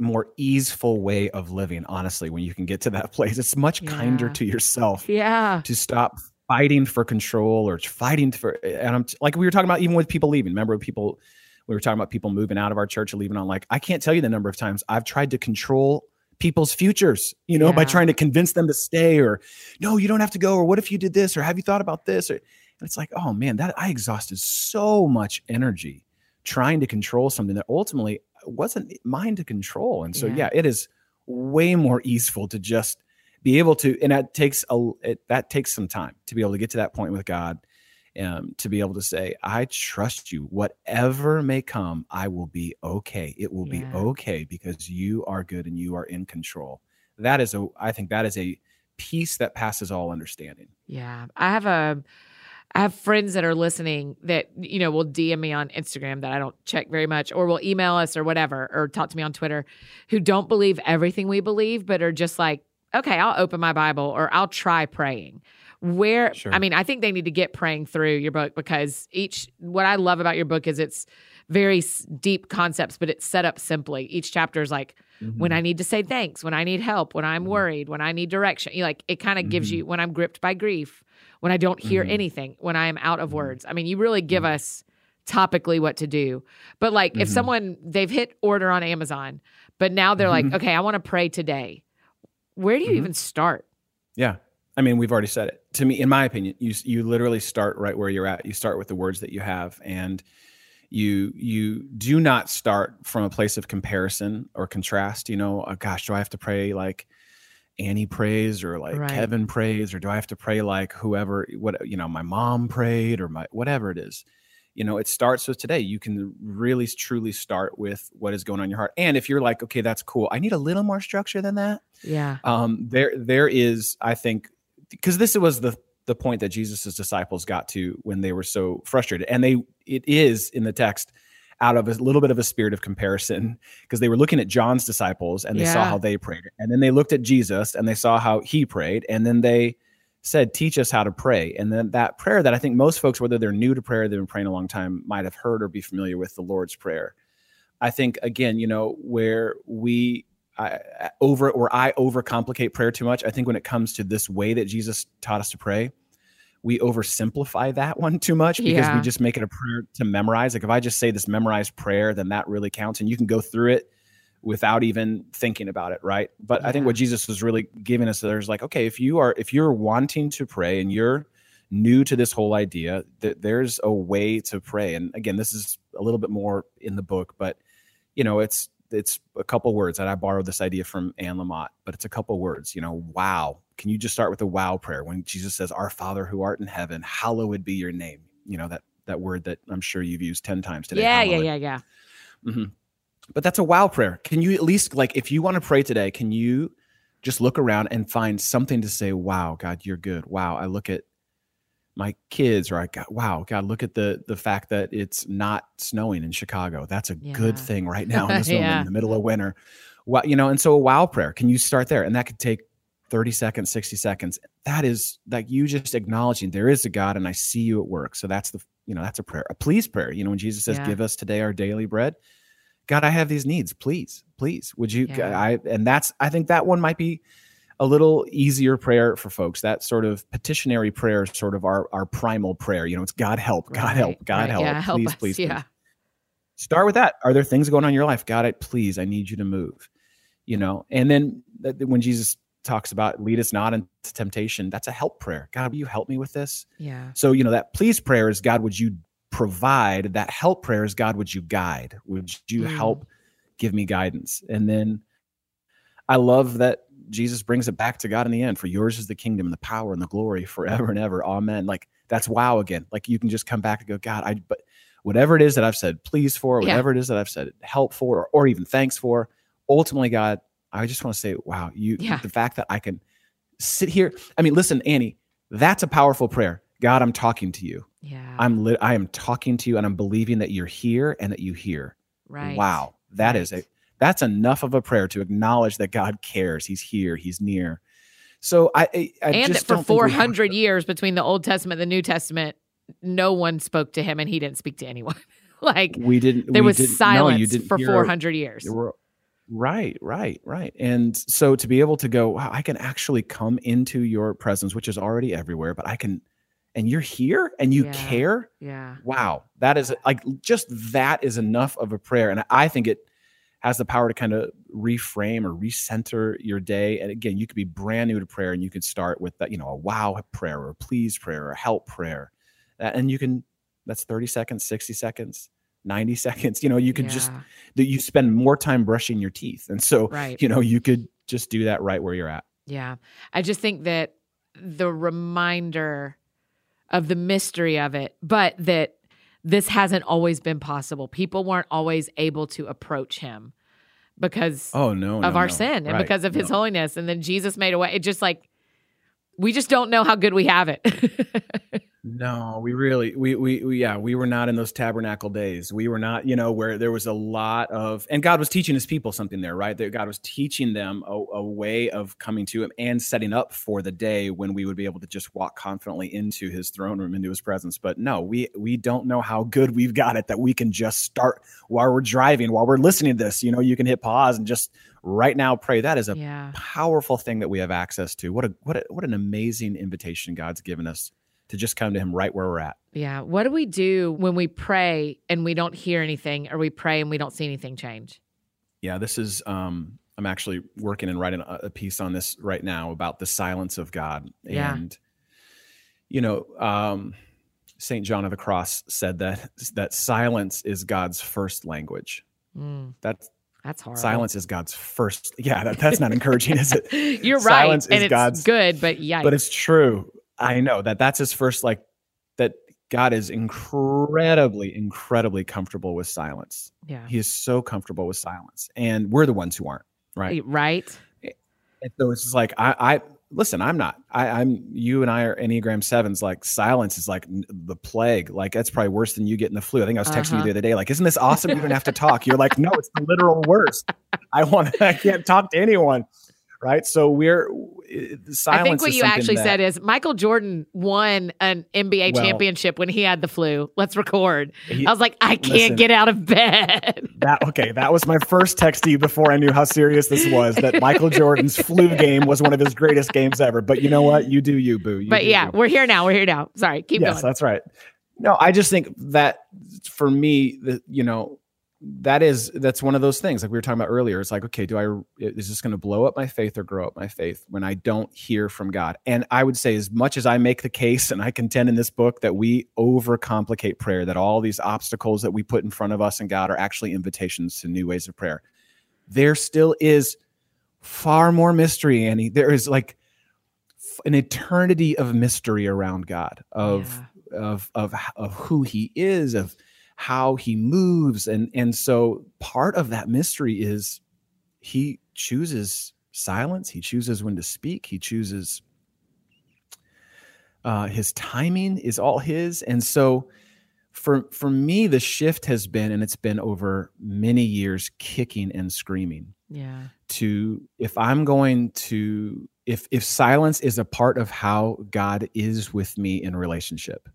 more easeful way of living, honestly, when you can get to that <laughs> place. It's much yeah. kinder to yourself. Yeah. To stop fighting for control or fighting for and I'm like we were talking about even with people leaving. Remember people we were talking about people moving out of our church and leaving on like I can't tell you the number of times I've tried to control people's futures, you know, yeah. by trying to convince them to stay or no, you don't have to go or what if you did this or have you thought about this or and it's like, oh man, that I exhausted so much energy trying to control something that ultimately wasn't mine to control. And so yeah, yeah it is way more easeful to just be able to and that takes a it, that takes some time to be able to get to that point with God um, to be able to say, I trust you. Whatever may come, I will be okay. It will yeah. be okay because you are good and you are in control. That is a, I think that is a peace that passes all understanding. Yeah. I have a, I have friends that are listening that, you know, will DM me on Instagram that I don't check very much or will email us or whatever or talk to me on Twitter who don't believe everything we believe, but are just like, okay, I'll open my Bible or I'll try praying where sure. i mean i think they need to get praying through your book because each what i love about your book is it's very deep concepts but it's set up simply each chapter is like mm-hmm. when i need to say thanks when i need help when i'm mm-hmm. worried when i need direction you like it kind of mm-hmm. gives you when i'm gripped by grief when i don't hear mm-hmm. anything when i am out of mm-hmm. words i mean you really give mm-hmm. us topically what to do but like if someone they've hit order on amazon but now they're like okay i want to pray today where do you even start yeah I mean, we've already said it. To me, in my opinion, you you literally start right where you're at. You start with the words that you have, and you you do not start from a place of comparison or contrast. You know, oh, gosh, do I have to pray like Annie prays or like right. Kevin prays, or do I have to pray like whoever what you know my mom prayed or my whatever it is. You know, it starts with today. You can really truly start with what is going on in your heart. And if you're like, okay, that's cool. I need a little more structure than that. Yeah. Um, there there is, I think, because this was the the point that Jesus' disciples got to when they were so frustrated. And they it is in the text out of a little bit of a spirit of comparison because they were looking at John's disciples and they yeah. saw how they prayed. And then they looked at Jesus and they saw how he prayed. And then they said, Teach us how to pray. And then that prayer that I think most folks, whether they're new to prayer, they've been praying a long time, might have heard or be familiar with the Lord's Prayer. I think, again, you know, where we I, over or I overcomplicate prayer too much. I think when it comes to this way that Jesus taught us to pray, we oversimplify that one too much because Yeah. we just make it a prayer to memorize. Like if I just say this memorized prayer, then that really counts, and you can go through it without even thinking about it, right? But I think what Jesus was really giving us there's like, okay, if you are if you're wanting to pray and you're new to this whole idea, that there's a way to pray. And again, this is a little bit more in the book, but you know, it's it's a couple words. And I borrowed this idea from Anne Lamott, but it's a couple words. You know, wow. Can you just start with a wow prayer when Jesus says, "Our Father who art in heaven, hallowed be your name." You know that that word that I'm sure you've used ten times today. yeah, yeah, hallowed. yeah, yeah. hmm But that's a wow prayer. Can you at least like if you want to pray today, can you just look around and find something to say, "Wow, God, you're good." Wow, I look at my kids, or I got, "Wow, God, look at the the fact that it's not snowing in Chicago. That's a good thing right <laughs> now in this moment Yeah. in the middle of winter." Well, you know, and so a wow prayer. Can you start there? And that could take 30 seconds, 60 seconds. That is like you just acknowledging there is a God and I see you at work. So that's the, you know, that's a prayer. A please prayer. You know, when Jesus says, Yeah. give us today our daily bread. God, I have these needs. Please, please, would you? Yeah. I and that's I think that one might be a little easier prayer for folks. That sort of petitionary prayer is sort of our our primal prayer. You know, it's God help, God Right, help, God right. help. Yeah, help please, us. please, yeah. please. Start with that. Are there things going on in your life? God, I please, I need you to move. You know, and then th- th- when Jesus talks about lead us not into temptation, that's a help prayer. God, will you help me with this? Yeah. So, you know, that please prayer is God, would you provide? That help prayer is God, would you guide? Would you Mm. help give me guidance? And then I love that Jesus brings it back to God in the end. For yours is the kingdom and the power and the glory forever and ever. Amen. Like that's wow again. Like you can just come back and go, God, I but whatever it is that I've said please for, Yeah. whatever it is that I've said help for, or, or even thanks for, ultimately, God, I just want to say, wow, you Yeah. the fact that I can sit here. I mean, listen, Annie, that's a powerful prayer. God, I'm talking to you. Yeah. I'm lit. I am talking to you, and I'm believing that you're here and that you hear. right. Wow, that is Right. a that's enough of a prayer to acknowledge that God cares. He's here. He's near. So I, I, I and that for don't think we have 400 years between the Old Testament and the New Testament, no one spoke to him and he didn't speak to anyone. <laughs> like we didn't. there we was didn't, no, silence you didn't for 400 years. Were- Right, right, right. And so to be able to go, wow, I can actually come into your presence, which is already everywhere, but I can, and you're here and you Yeah. care. Yeah. Wow, that is like just that is enough of a prayer, and I think it has the power to kind of reframe or recenter your day. And again, you could be brand new to prayer, and you could start with that, you know, a wow prayer or a please prayer or a help prayer, and you can. That's thirty seconds, sixty seconds, ninety <laughs> seconds. You know, you could just that you spend more time brushing your teeth, and so Right. you know you could just do that right where you're at. Yeah. I just think that the reminder of the mystery of it, but that this hasn't always been possible. People weren't always able to approach him because Oh no, of no, our no. sin and Right. because of his No. holiness. And then Jesus made a way. It just like, we just don't know how good we have it. <laughs> No, we really, we, we, we, yeah, we were not in those tabernacle days. We were not, you know, where there was a lot of, and God was teaching his people something there, right? That God was teaching them a, a way of coming to him and setting up for the day when we would be able to just walk confidently into his throne room, into his presence. But no, we, we don't know how good we've got it that we can just start while we're driving, while we're listening to this. You know, you can hit pause and just right now pray. That is a yeah. powerful thing that we have access to. What a, what a, what an amazing invitation God's given us to just come to him right where we're at. Yeah. What do we do when we pray and we don't hear anything or we pray and we don't see anything change? Yeah, this is. Um, I'm actually working and writing a, a piece on this right now about the silence of God. Yeah. And you know, um, Saint John of the Cross said that that silence is God's first language. Mm, That's that's hard. silence is God's first. Yeah, that, that's not encouraging, is it? <laughs> You're right. Silence and is it's God's- good, but yeah. But it's true. I know that that's his first. Like that, God is incredibly, incredibly comfortable with silence. yeah. He is so comfortable with silence, and we're the ones who aren't. Right. Eh, right. Eh, and so it's just like I, I listen. I'm not. I, I'm. You and I are Enneagram sevens. Like silence is like the plague. Like that's probably worse than you getting the flu. I think I was texting Uh-huh. you the other day. Like, isn't this awesome? You don't have to <laughs> talk. You're like, no, it's the literal worst. I want. I can't talk to anyone. Right? So we're silence. I think what you actually that, said is Michael Jordan won an NBA well, championship when he had the flu. Let's record. He, I was like, I can't listen, get out of bed. <laughs> that okay? That was my first text to you before I knew how serious this was. That Michael Jordan's flu game was one of his greatest games ever. But you know what? You do you, boo. You but yeah, you. we're here now. We're here now. Sorry, keep yes, going. that's right. No, I just think that for me, the, you know, that is that's one of those things like we were talking about earlier it's like okay do i is this going to blow up my faith or grow up my faith when i don't hear from god and i would say as much as i make the case and i contend in this book that we overcomplicate prayer that all these obstacles that we put in front of us and god are actually invitations to new ways of prayer there still is far more mystery annie there is like an eternity of mystery around god of yeah. of of of who he is of how he moves and and so part of that mystery is he chooses silence he chooses when to speak he chooses uh, his timing is all his and so for for me the shift has been and it's been over many years kicking and screaming. Yeah. To if i'm going to if if silence is a part of how god is with me in relationship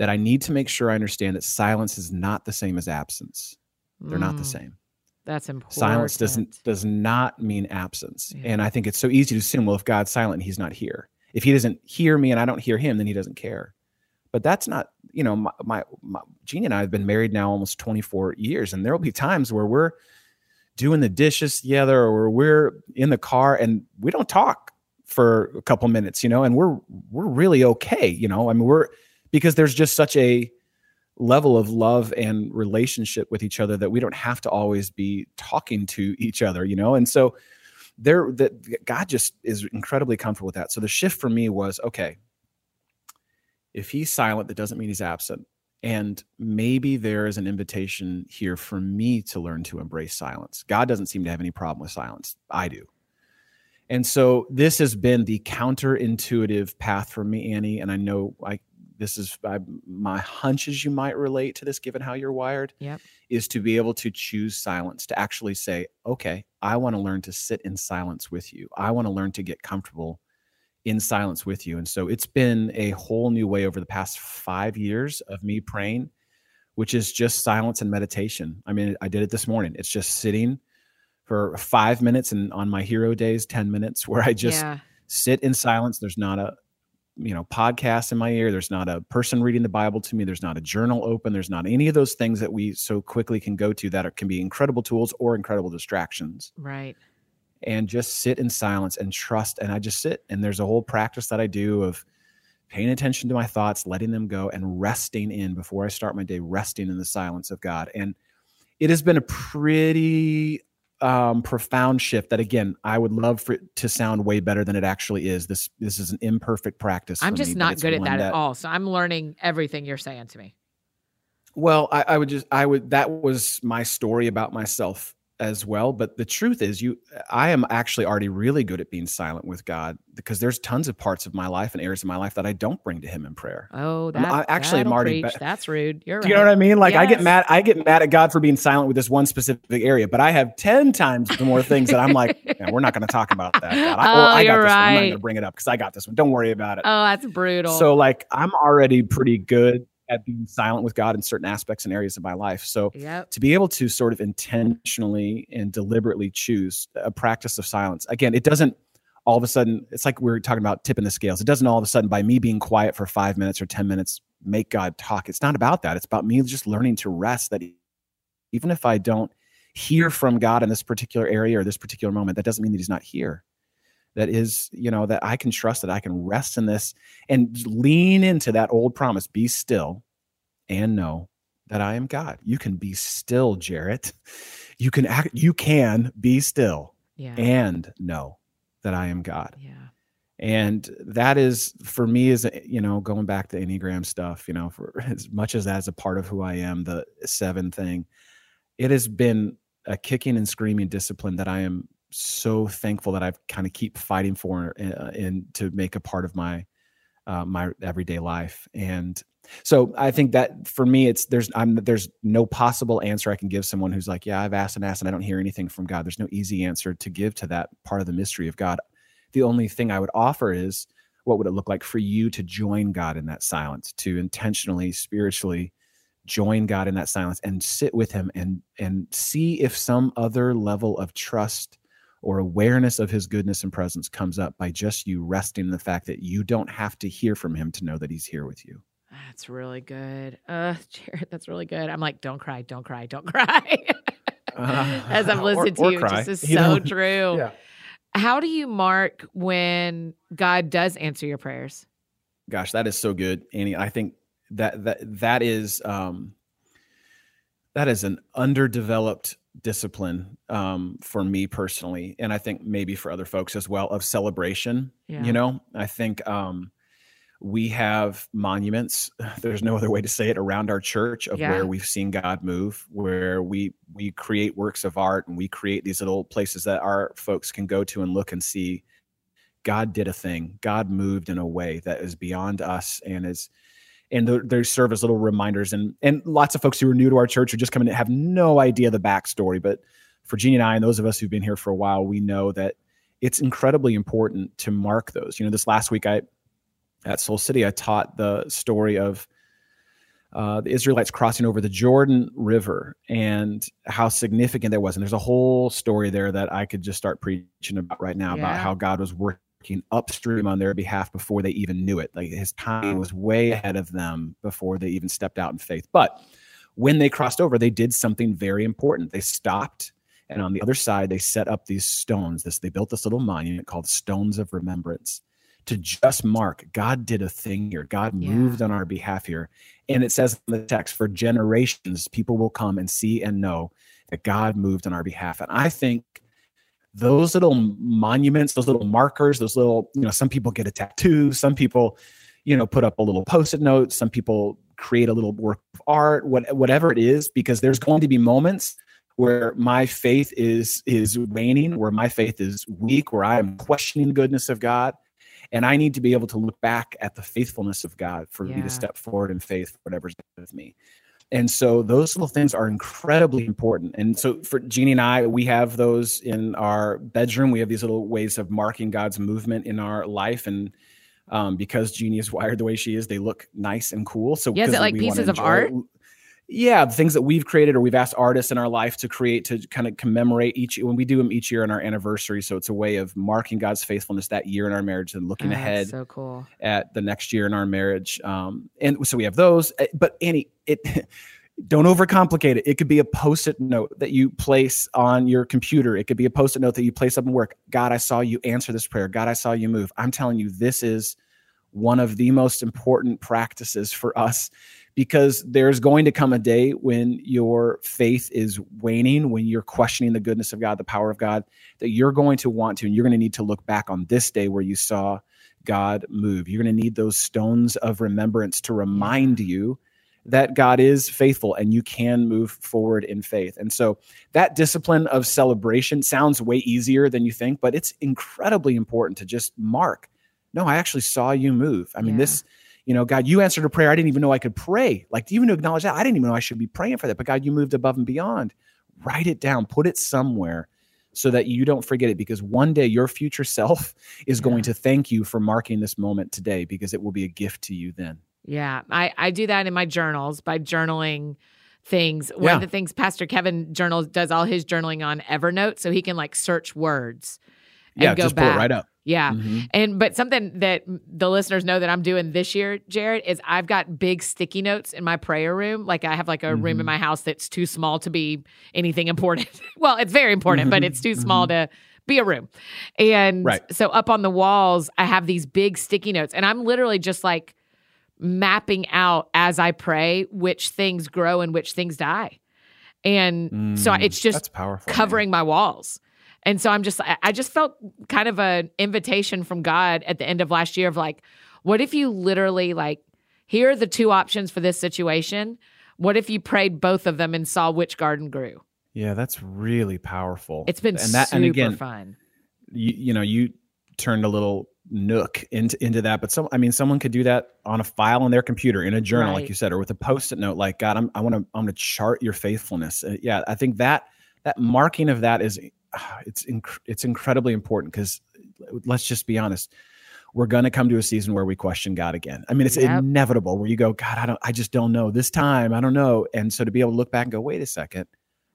that I need to make sure I understand that silence is not the same as absence. They're mm, not the mm. same. That's important. Silence doesn't does not mean absence. Yeah. And I think it's so easy to assume, well, if God's silent, he's not here. If he doesn't hear me and I don't hear him, then he doesn't care. But that's not, you know, my, my, my Jeannie and I have been married now almost 24 years, and there will be times where we're doing the dishes together or we're in the car and we don't talk for a couple minutes, you know, and we're we're really okay, you know. I mean, we're because there's just such a level of love and relationship with each other that we don't have to always be talking to each other, you know? And so there that God just is incredibly comfortable with that. So the shift for me was okay, if he's silent, that doesn't mean he's absent. And maybe there is an invitation here for me to learn to embrace silence. God doesn't seem to have any problem with silence. I do. And so this has been the counterintuitive path for me, Annie. And I know I this is I, my hunches you might relate to this given how you're wired yep. is to be able to choose silence to actually say okay i want to learn to sit in silence with you. I want to learn to get comfortable in silence with you. And so it's been a whole new way over the past five years of me praying which is just silence and meditation. I mean i did it this morning. It's just sitting for five minutes and on my hero days 10 minutes <laughs> where i just yeah. sit in silence. There's not a you know podcast in my ear. There's not a person reading the bible to me. There's not a journal open. There's not any of those things that we so quickly can go to that are, can be incredible tools or incredible distractions. Right. And just sit in silence and trust. And i just sit and there's a whole practice that i do of paying attention to my thoughts letting them go and resting in before i start my day resting in the silence of god. And it has been a pretty um, profound shift that again I would love for it to sound way better than it actually is. This this is an imperfect practice. I'm just me, not good at that, that, at all. So I'm learning everything you're saying to me. Well, I, I would just I would that was my story about myself as well. But the truth is, you, I am actually already really good at being silent with God because there's tons of parts of my life and areas of my life that I don't bring to Him in prayer. Oh, that, I actually am already. Be- that's rude. You're. Do you know what I mean? Like yes. I get mad. I get mad at God for being silent with this one specific area, but I have ten times the more things that I'm like, <laughs> yeah, we're not going to talk about that. God. I, oh, I got you're this right. One. I'm not going to bring it up because I got this one. Don't worry about it. Oh, that's brutal. So like I'm already pretty good at being silent with God in certain aspects and areas of my life. So yep. to be able to sort of intentionally and deliberately choose a practice of silence, again, it doesn't all of a sudden, it's like we are talking about tipping the scales. It doesn't all of a sudden, by me being quiet for five minutes or 10 minutes, make God talk. It's not about that. It's about me just learning to rest that even if I don't hear from God in this particular area or this particular moment, that doesn't mean that He's not here that is, you know, that I can trust that I can rest in this and lean into that old promise be still and know that I am God. You can be still, Jarrett. You can act, you can be still yeah. and know that I am God. Yeah. And that is for me is you know going back to Enneagram stuff, you know, for <laughs> as much as that is a part of who I am, the seven thing, it has been a kicking and screaming discipline that I am so thankful that I've kind of keep fighting for uh, and to make a part of my uh, my everyday life. And so I think that for me, it's there's I'm there's no possible answer I can give someone who's like, yeah, I've asked and asked and I don't hear anything from God. There's no easy answer to give to that part of the mystery of God. The only thing I would offer is what would it look like for you to join God in that silence, to intentionally, spiritually join God in that silence and sit with him and and see if some other level of trust or awareness of his goodness and presence comes up by just you resting in the fact that you don't have to hear from him to know that he's here with you. That's really good. Uh, <laughs> Jarrett, that's really good. I'm like, don't cry, don't cry, don't cry. uh, <laughs> As I've listened <laughs> or, to you, cry. this is you so know? true. Yeah. How do you mark when God does answer your prayers? Gosh, that is so good, Annie. I think that that that is um that is an underdeveloped discipline um, for me personally, and I think maybe for other folks as well of celebration. Yeah. You know, I think um, we have monuments. <sighs> There's no other way to say it around our church of yeah. where we've seen God move, where we we create works of art and we create these little places that our folks can go to and look and see. God did a thing. God moved in a way that is beyond us and is and they serve as little reminders. And and lots of folks who are new to our church are just coming to have no idea the backstory. But for Jeannie and I, and those of us who've been here for a while, we know that it's incredibly important to mark those. You know, this last week I at Soul City, I taught the story of uh, the Israelites crossing over the Jordan River and how significant that was. And there's a whole story there that I could just start preaching about right now yeah. about how God was working upstream on their behalf before they even knew it. Like his time was way ahead of them before they even stepped out in faith. But when they crossed over, they did something very important. They stopped, and on the other side, they set up these stones. This they built this little monument called Stones of Remembrance to just mark God did a thing here. God yeah. moved on our behalf here. And it says in the text, for generations, people will come and see and know that God moved on our behalf. And I think those little monuments, those little markers, those little, you know, some people get a tattoo, some people, you know, put up a little post-it note, some people create a little work of art, what, whatever it is, because there's going to be moments where my faith is is waning, where my faith is weak, where I am questioning the goodness of God. And I need to be able to look back at the faithfulness of God for yeah. me to step forward in faith, whatever's with me. And so those little things are incredibly important. And so for Jeannie and I, we have those in our bedroom. We have these little ways of marking God's movement in our life. And um, because Jeannie is wired the way she is, they look nice and cool. So yeah, is it like pieces of art? Yeah the things that we've created or we've asked artists in our life to create to kind of commemorate each when we do them each year on our anniversary so it's a way of marking god's faithfulness that year in our marriage and looking oh, ahead so cool at the next year in our marriage um, and so we have those eh, but annie it <laughs> don't overcomplicate it. It could be a post-it note that you place on your computer. It could be a post-it note that you place up in work. God, I saw you answer this prayer. God, I saw you move. I'm telling you, this is one of the most important practices for us because there's going to come a day when your faith is waning, when you're questioning the goodness of God, the power of God, that you're going to want to, and you're going to need to look back on this day where you saw God move. You're going to need those stones of remembrance to remind you that God is faithful and you can move forward in faith. And so that discipline of celebration sounds way easier than you think, but it's incredibly important to just mark. No, I actually saw you move. I mean, yeah. this you know, God, you answered a prayer I didn't even know I could pray. Like, do you even acknowledge that? I didn't even know I should be praying for that. But God, you moved above and beyond. Write it down, put it somewhere so that you don't forget it because one day your future self <laughs> is yeah. going to thank you for marking this moment today because it will be a gift to you then. Yeah, I, I do that in my journals by journaling things. One yeah. of the things Pastor Kevin journals does all his journaling on Evernote so he can like search words and yeah, go just back. pull it right up. Yeah. Mm-hmm. And but something that the listeners know that I'm doing this year, Jarrett, is I've got big sticky notes in my prayer room. Like I have like a mm-hmm. room in mm-hmm. my house that's too small to be anything important. <laughs> well, it's very important, mm-hmm. but it's too small mm-hmm. to be a room. And right. so up on the walls, I have these big sticky notes and I'm literally just like mapping out as I pray which things grow and which things die. And mm, so it's just covering my walls. And so I'm just, I just felt kind of an invitation from God at the end of last year of like, what if you literally like, here are the two options for this situation. What if you prayed both of them and saw which garden grew? Yeah, that's really powerful. It's been and that, super and again, fun. You, you know, you turned a little nook into into that. But some, I mean, someone could do that on a file on their computer in a journal, Right. like you said, or with a post-it note. Like God, I'm, I want to I'm going to chart your faithfulness. Uh, yeah, I think that that marking of that is <sighs> it's inc- it's incredibly important because let's just be honest. We're going to come to a season where we question God again. I mean, it's Yep. inevitable where you go, God, I don't, I just don't know this time. I don't know. And so to be able to look back and go, wait a second,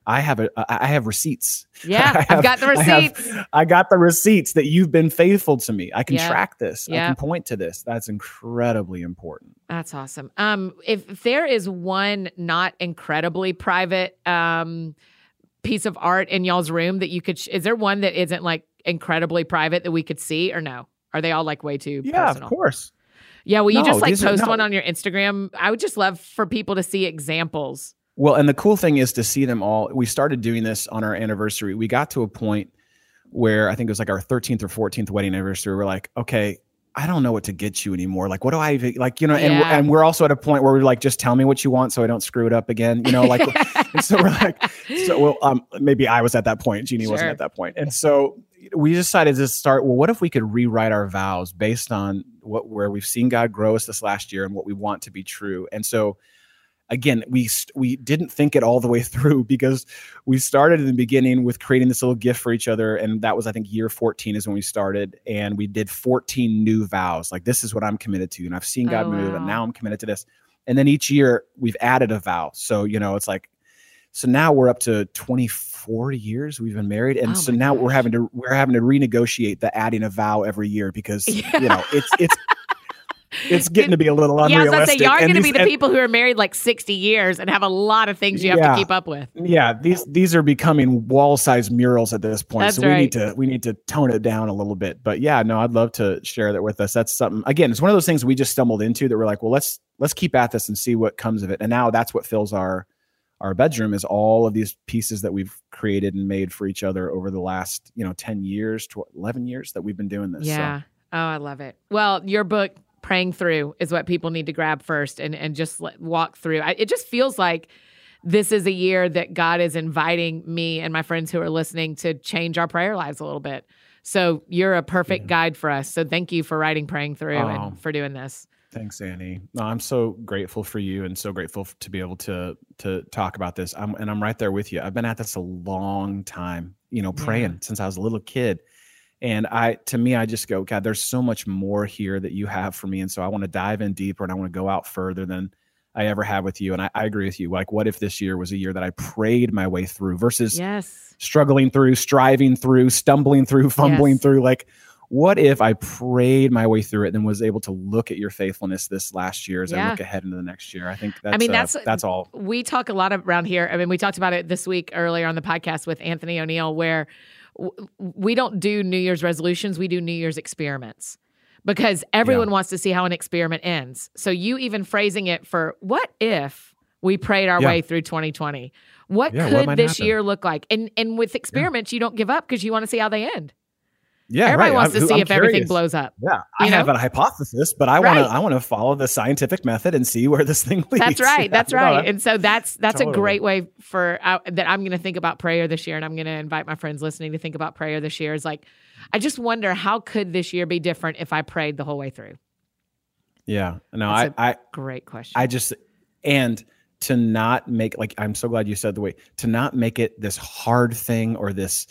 I have a, I have receipts. <laughs> Yeah, I I've got the I have- receipts. I got the receipts that you've been faithful to me. I can Yeah. track this. I can point to this. That's incredibly important. That's awesome. Um, if, if there is one not incredibly private um piece of art in y'all's room that you could, sh- is there one that isn't like incredibly private that we could see, or no? Are they all like way too Yeah, personal? of course. Yeah, will you No, just like these are- post no. one on your Instagram? I would just love for people to see examples. Well, and the cool thing is to see them all. We started doing this on our anniversary. We got to a point where I think it was like our 13th or 14th wedding anniversary. We're like, okay, I don't know what to get you anymore. Like, what do I even like? You know, and Yeah. and we're also at a point where we're like, just tell me what you want so I don't screw it up again. You know, like, <laughs> and so we're like, so well, um, maybe I was at that point. Jeannie wasn't at that point, and so we decided to start. Well, what if we could rewrite our vows based on what where we've seen God grow us this last year and what we want to be true? And so again we we didn't think it all the way <laughs> through because we started in the beginning with creating this little gift for each other and that was i think year 14 is when we started and we did 14 new vows like this is what i'm committed to and i've seen god Oh, move wow. and now i'm committed to this and then each year we've added a vow so you know it's like so now we're up to 24 years we've been married and Oh so now we're having to we're having to renegotiate the adding a vow every year because <laughs> Yeah. you know it's it's it's getting to be a little Yeah, I was say y'all are gonna be the and- people who are married like 60 years and have a lot of things you have Yeah. to keep up with. yeah these these are becoming wall-sized murals at this point That's so we right. need to we need to tone it down a little bit but yeah no i'd love to share that with us that's something again it's one of those things we just stumbled into that we're like well let's let's keep at this and see what comes of it and now that's what fills our our bedroom is all of these pieces that we've created and made for each other over the last you know 10 years to 11 years that we've been doing this so. Yeah. Oh, I love it. Well, your book, Praying Through, is what people need to grab first and, and just let, walk through. I, it just feels like this is a year that God is inviting me and my friends who are listening to change our prayer lives a little bit. So you're a perfect Yeah. guide for us. So thank you for writing Praying Through Oh. and for doing this. Thanks, Annie. No, I'm so grateful for you and so grateful to be able to to talk about this. I'm and I'm right there with you. I've been at this a long time, you know, Yeah. praying since I was a little kid. And I to me, I just go, God, there's so much more here that you have for me. And so I want to dive in deeper and I want to go out further than I ever have with you. And I, I agree with you. Like, what if this year was a year that I prayed my way through versus Yes. struggling through, striving through, stumbling through, <laughs> fumbling Yes. through. Like, what if I prayed my way through it and was able to look at your faithfulness this last year as I look ahead into the next year? I think that's I mean, uh, that's- that's all. we talk a lot around here. I mean, we talked about it this week earlier on the podcast with Anthony O'Neill, where we don't do New Year's resolutions, we do New Year's experiments because everyone wants to see how an experiment ends. So, you even phrasing it for what if we prayed our Yeah. way through 2020? What Yeah, could might this happen? year look like? And and with experiments, you don't give up because you want to see how they end. Yeah, Everybody right. wants I'm- to see I'm if everything blows up. Yeah, I know? have a hypothesis, but I want Right. to I want to follow the scientific method and see where this thing <laughs> leads. That's right. That's no, right. And so that's that's a great way for uh, that I'm going to think about prayer this year, and I'm going to invite my friends listening to think about prayer this year. Is like, I just wonder how could this year be different if I prayed the whole way through. yeah. No, I, I Great question. I just and to not make like I'm so glad you said the way to not make it this hard thing or this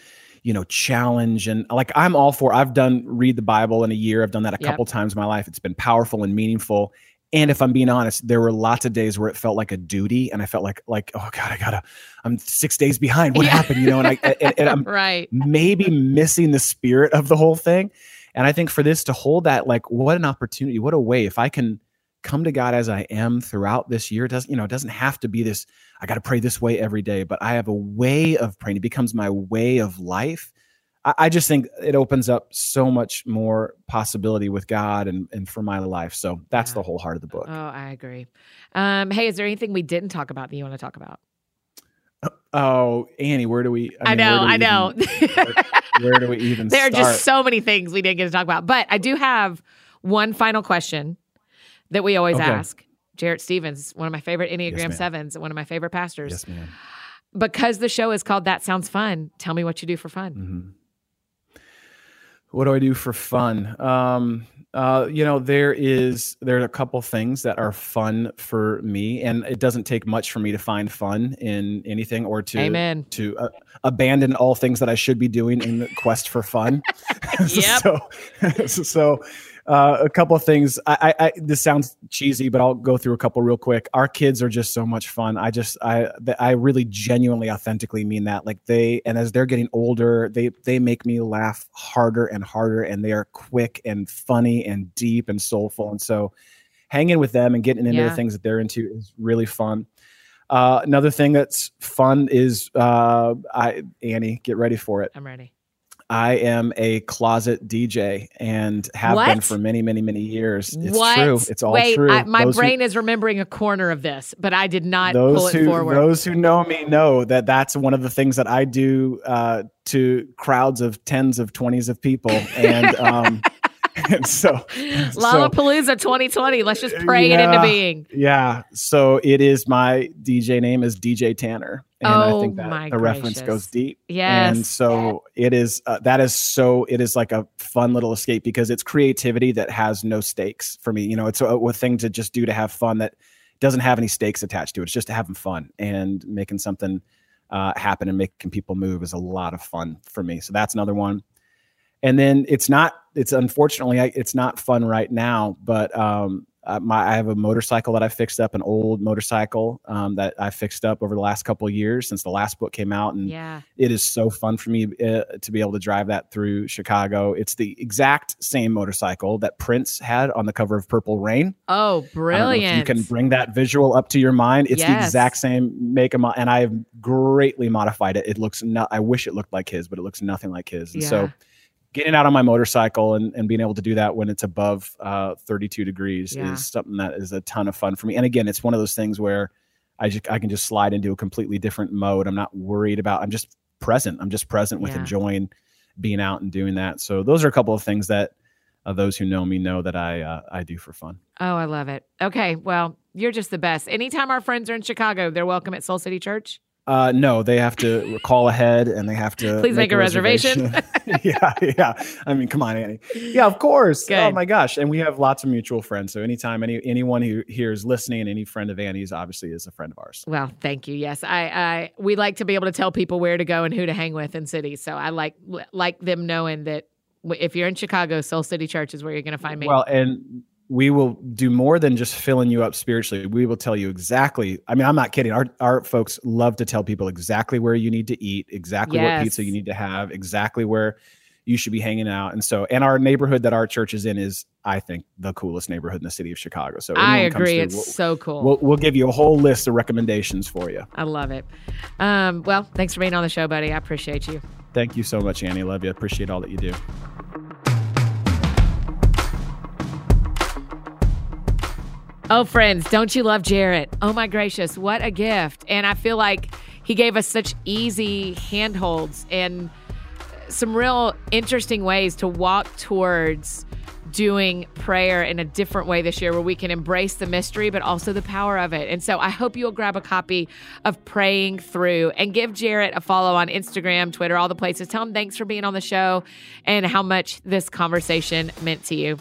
you know challenge and like I'm all for I've done read the Bible in a year I've done that a Yep. couple times in my life it's been powerful and meaningful and if I'm being honest there were lots of days where it felt like a duty and I felt like like oh god I gotta I'm six days behind what Yeah. happened you know and I and, and I'm <laughs> right. maybe missing the spirit of the whole thing. And I think for this to hold that, like, what an opportunity, what a way. If I can come to God as I am throughout this year, it doesn't, you know, it doesn't have to be this, I got to pray this way every day, but I have a way of praying. It becomes my way of life. I, I just think it opens up so much more possibility with God and, and for my life. So that's Yeah. the whole heart of the book. Oh, I agree. Um, hey, is there anything we didn't talk about that you want to talk about? oh, Annie, where do we? I, mean, know, I know. <laughs> even- where do we even there are start? just so many things we didn't get to talk about, but I do have one final question that we always Okay. ask. Jarrett Stevens, one of my favorite Enneagram ma'am. sevens, one of my favorite pastors. yes, ma'am. because the show is called That Sounds Fun, tell me what you do for fun. hmm What do I do for fun? Um, uh, you know, there is there are a couple things that are fun for me, and it doesn't take much for me to find fun in anything or to Amen. to uh, abandon all things that I should be doing in the quest for fun. <laughs> <laughs> Yep. <laughs> so, so uh, a couple of things. I, I, I this sounds cheesy, but I'll go through a couple real quick. Our kids are just so much fun. I just I I really genuinely authentically mean that. Like they and as they're getting older, they they make me laugh harder and harder, and they are quick and funny and deep and soulful. And so, hanging with them and getting into Yeah. the things that they're into is really fun. Uh, another thing that's fun is uh, I Annie, get ready for it. I'm ready. I am a closet DJ and have been for many, many, many years. It's what? true. It's all Wait, true. I, my Those brain is remembering a corner of this, but I did not those pull it who forward. those who know me know that that's one of the things that I do uh, to crowds of tens of twenties of people, and um, <laughs> <laughs> and so <laughs> so Lollapalooza 2020. Let's just pray it into being. yeah, so it is my DJ name is DJ Tanner, and I Oh think that my the reference goes deep. Yes. And so it is, uh, that is so, it is like a fun little escape because it's creativity that has no stakes for me. You know, it's a, a thing to just do to have fun that doesn't have any stakes attached to it. It's just having fun and making something uh, happen and making people move is a lot of fun for me. So that's another one. And then it's not, it's unfortunately, it's not fun right now, but um, uh, my, I have a motorcycle that I fixed up, an old motorcycle um, that I fixed up over the last couple of years since the last book came out. And Yeah. it is so fun for me uh, to be able to drive that through Chicago. It's the exact same motorcycle that Prince had on the cover of Purple Rain. Oh, brilliant. you can bring that visual up to your mind. It's the exact same make and mo- and I have greatly modified it. It looks not. I wish it looked like his, but it looks nothing like his. And Yeah. so, getting out on my motorcycle and, and being able to do that when it's above uh, 32 degrees Yeah. is something that is a ton of fun for me. And again, it's one of those things where I just I can just slide into a completely different mode. I'm not worried about. I'm just present. I'm just present with Yeah. enjoying being out and doing that. So those are a couple of things that uh, those who know me know that I uh, I do for fun. Oh, I love it. Okay. Well, you're just the best. Anytime our friends are in Chicago, they're welcome at Soul City Church. Uh, no, they have to call ahead and they have to Please make a reservation. <laughs> yeah, yeah. I mean, come on, Annie. Yeah, of course. Oh my gosh, and we have lots of mutual friends. So anytime any anyone who here is listening, any friend of Annie's, obviously is a friend of ours. Well, thank you. Yes, I, I we like to be able to tell people where to go and who to hang with in cities. So I like like them knowing that if you're in Chicago, Soul City Church is where you're going to find me. Well, and we will do more than just filling you up spiritually. We will tell you exactly. I mean, I'm not kidding. Our our folks love to tell people exactly where you need to eat, exactly Yes. what pizza you need to have, exactly where you should be hanging out. And so, and our neighborhood that our church is in is, I think, the coolest neighborhood in the city of Chicago. So I agree. through, It's we'll- so cool. We'll, we'll give you a whole list of recommendations for you. I love it. Um, well, thanks for being on the show, buddy. I appreciate you. Thank you so much, Annie. Love you. Appreciate all that you do. Oh, friends, don't you love Jarrett? Oh, my gracious, what a gift. And I feel like he gave us such easy handholds and some real interesting ways to walk towards doing prayer in a different way this year where we can embrace the mystery but also the power of it. And so I hope you'll grab a copy of Praying Through and give Jarrett a follow on Instagram, Twitter, all the places. Tell him thanks for being on the show and how much this conversation meant to you.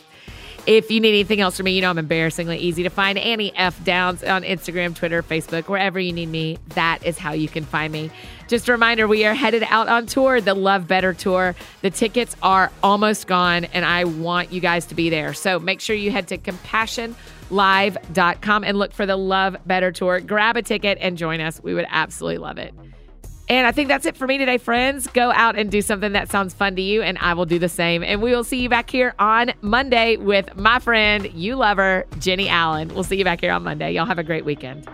If you need anything else from me, you know I'm embarrassingly easy to find. Annie F. Downs on Instagram, Twitter, Facebook, wherever you need me. That is how you can find me. Just a reminder, we are headed out on tour, the Love Better Tour. The tickets are almost gone, and I want you guys to be there. So make sure you head to compassionlive.com and look for the Love Better Tour. Grab a ticket and join us. We would absolutely love it. And I think that's it for me today, friends. Go out and do something that sounds fun to you, and I will do the same. And we will see you back here on Monday with my friend, you lover, Jennie Allen. We'll see you back here on Monday. Y'all have a great weekend.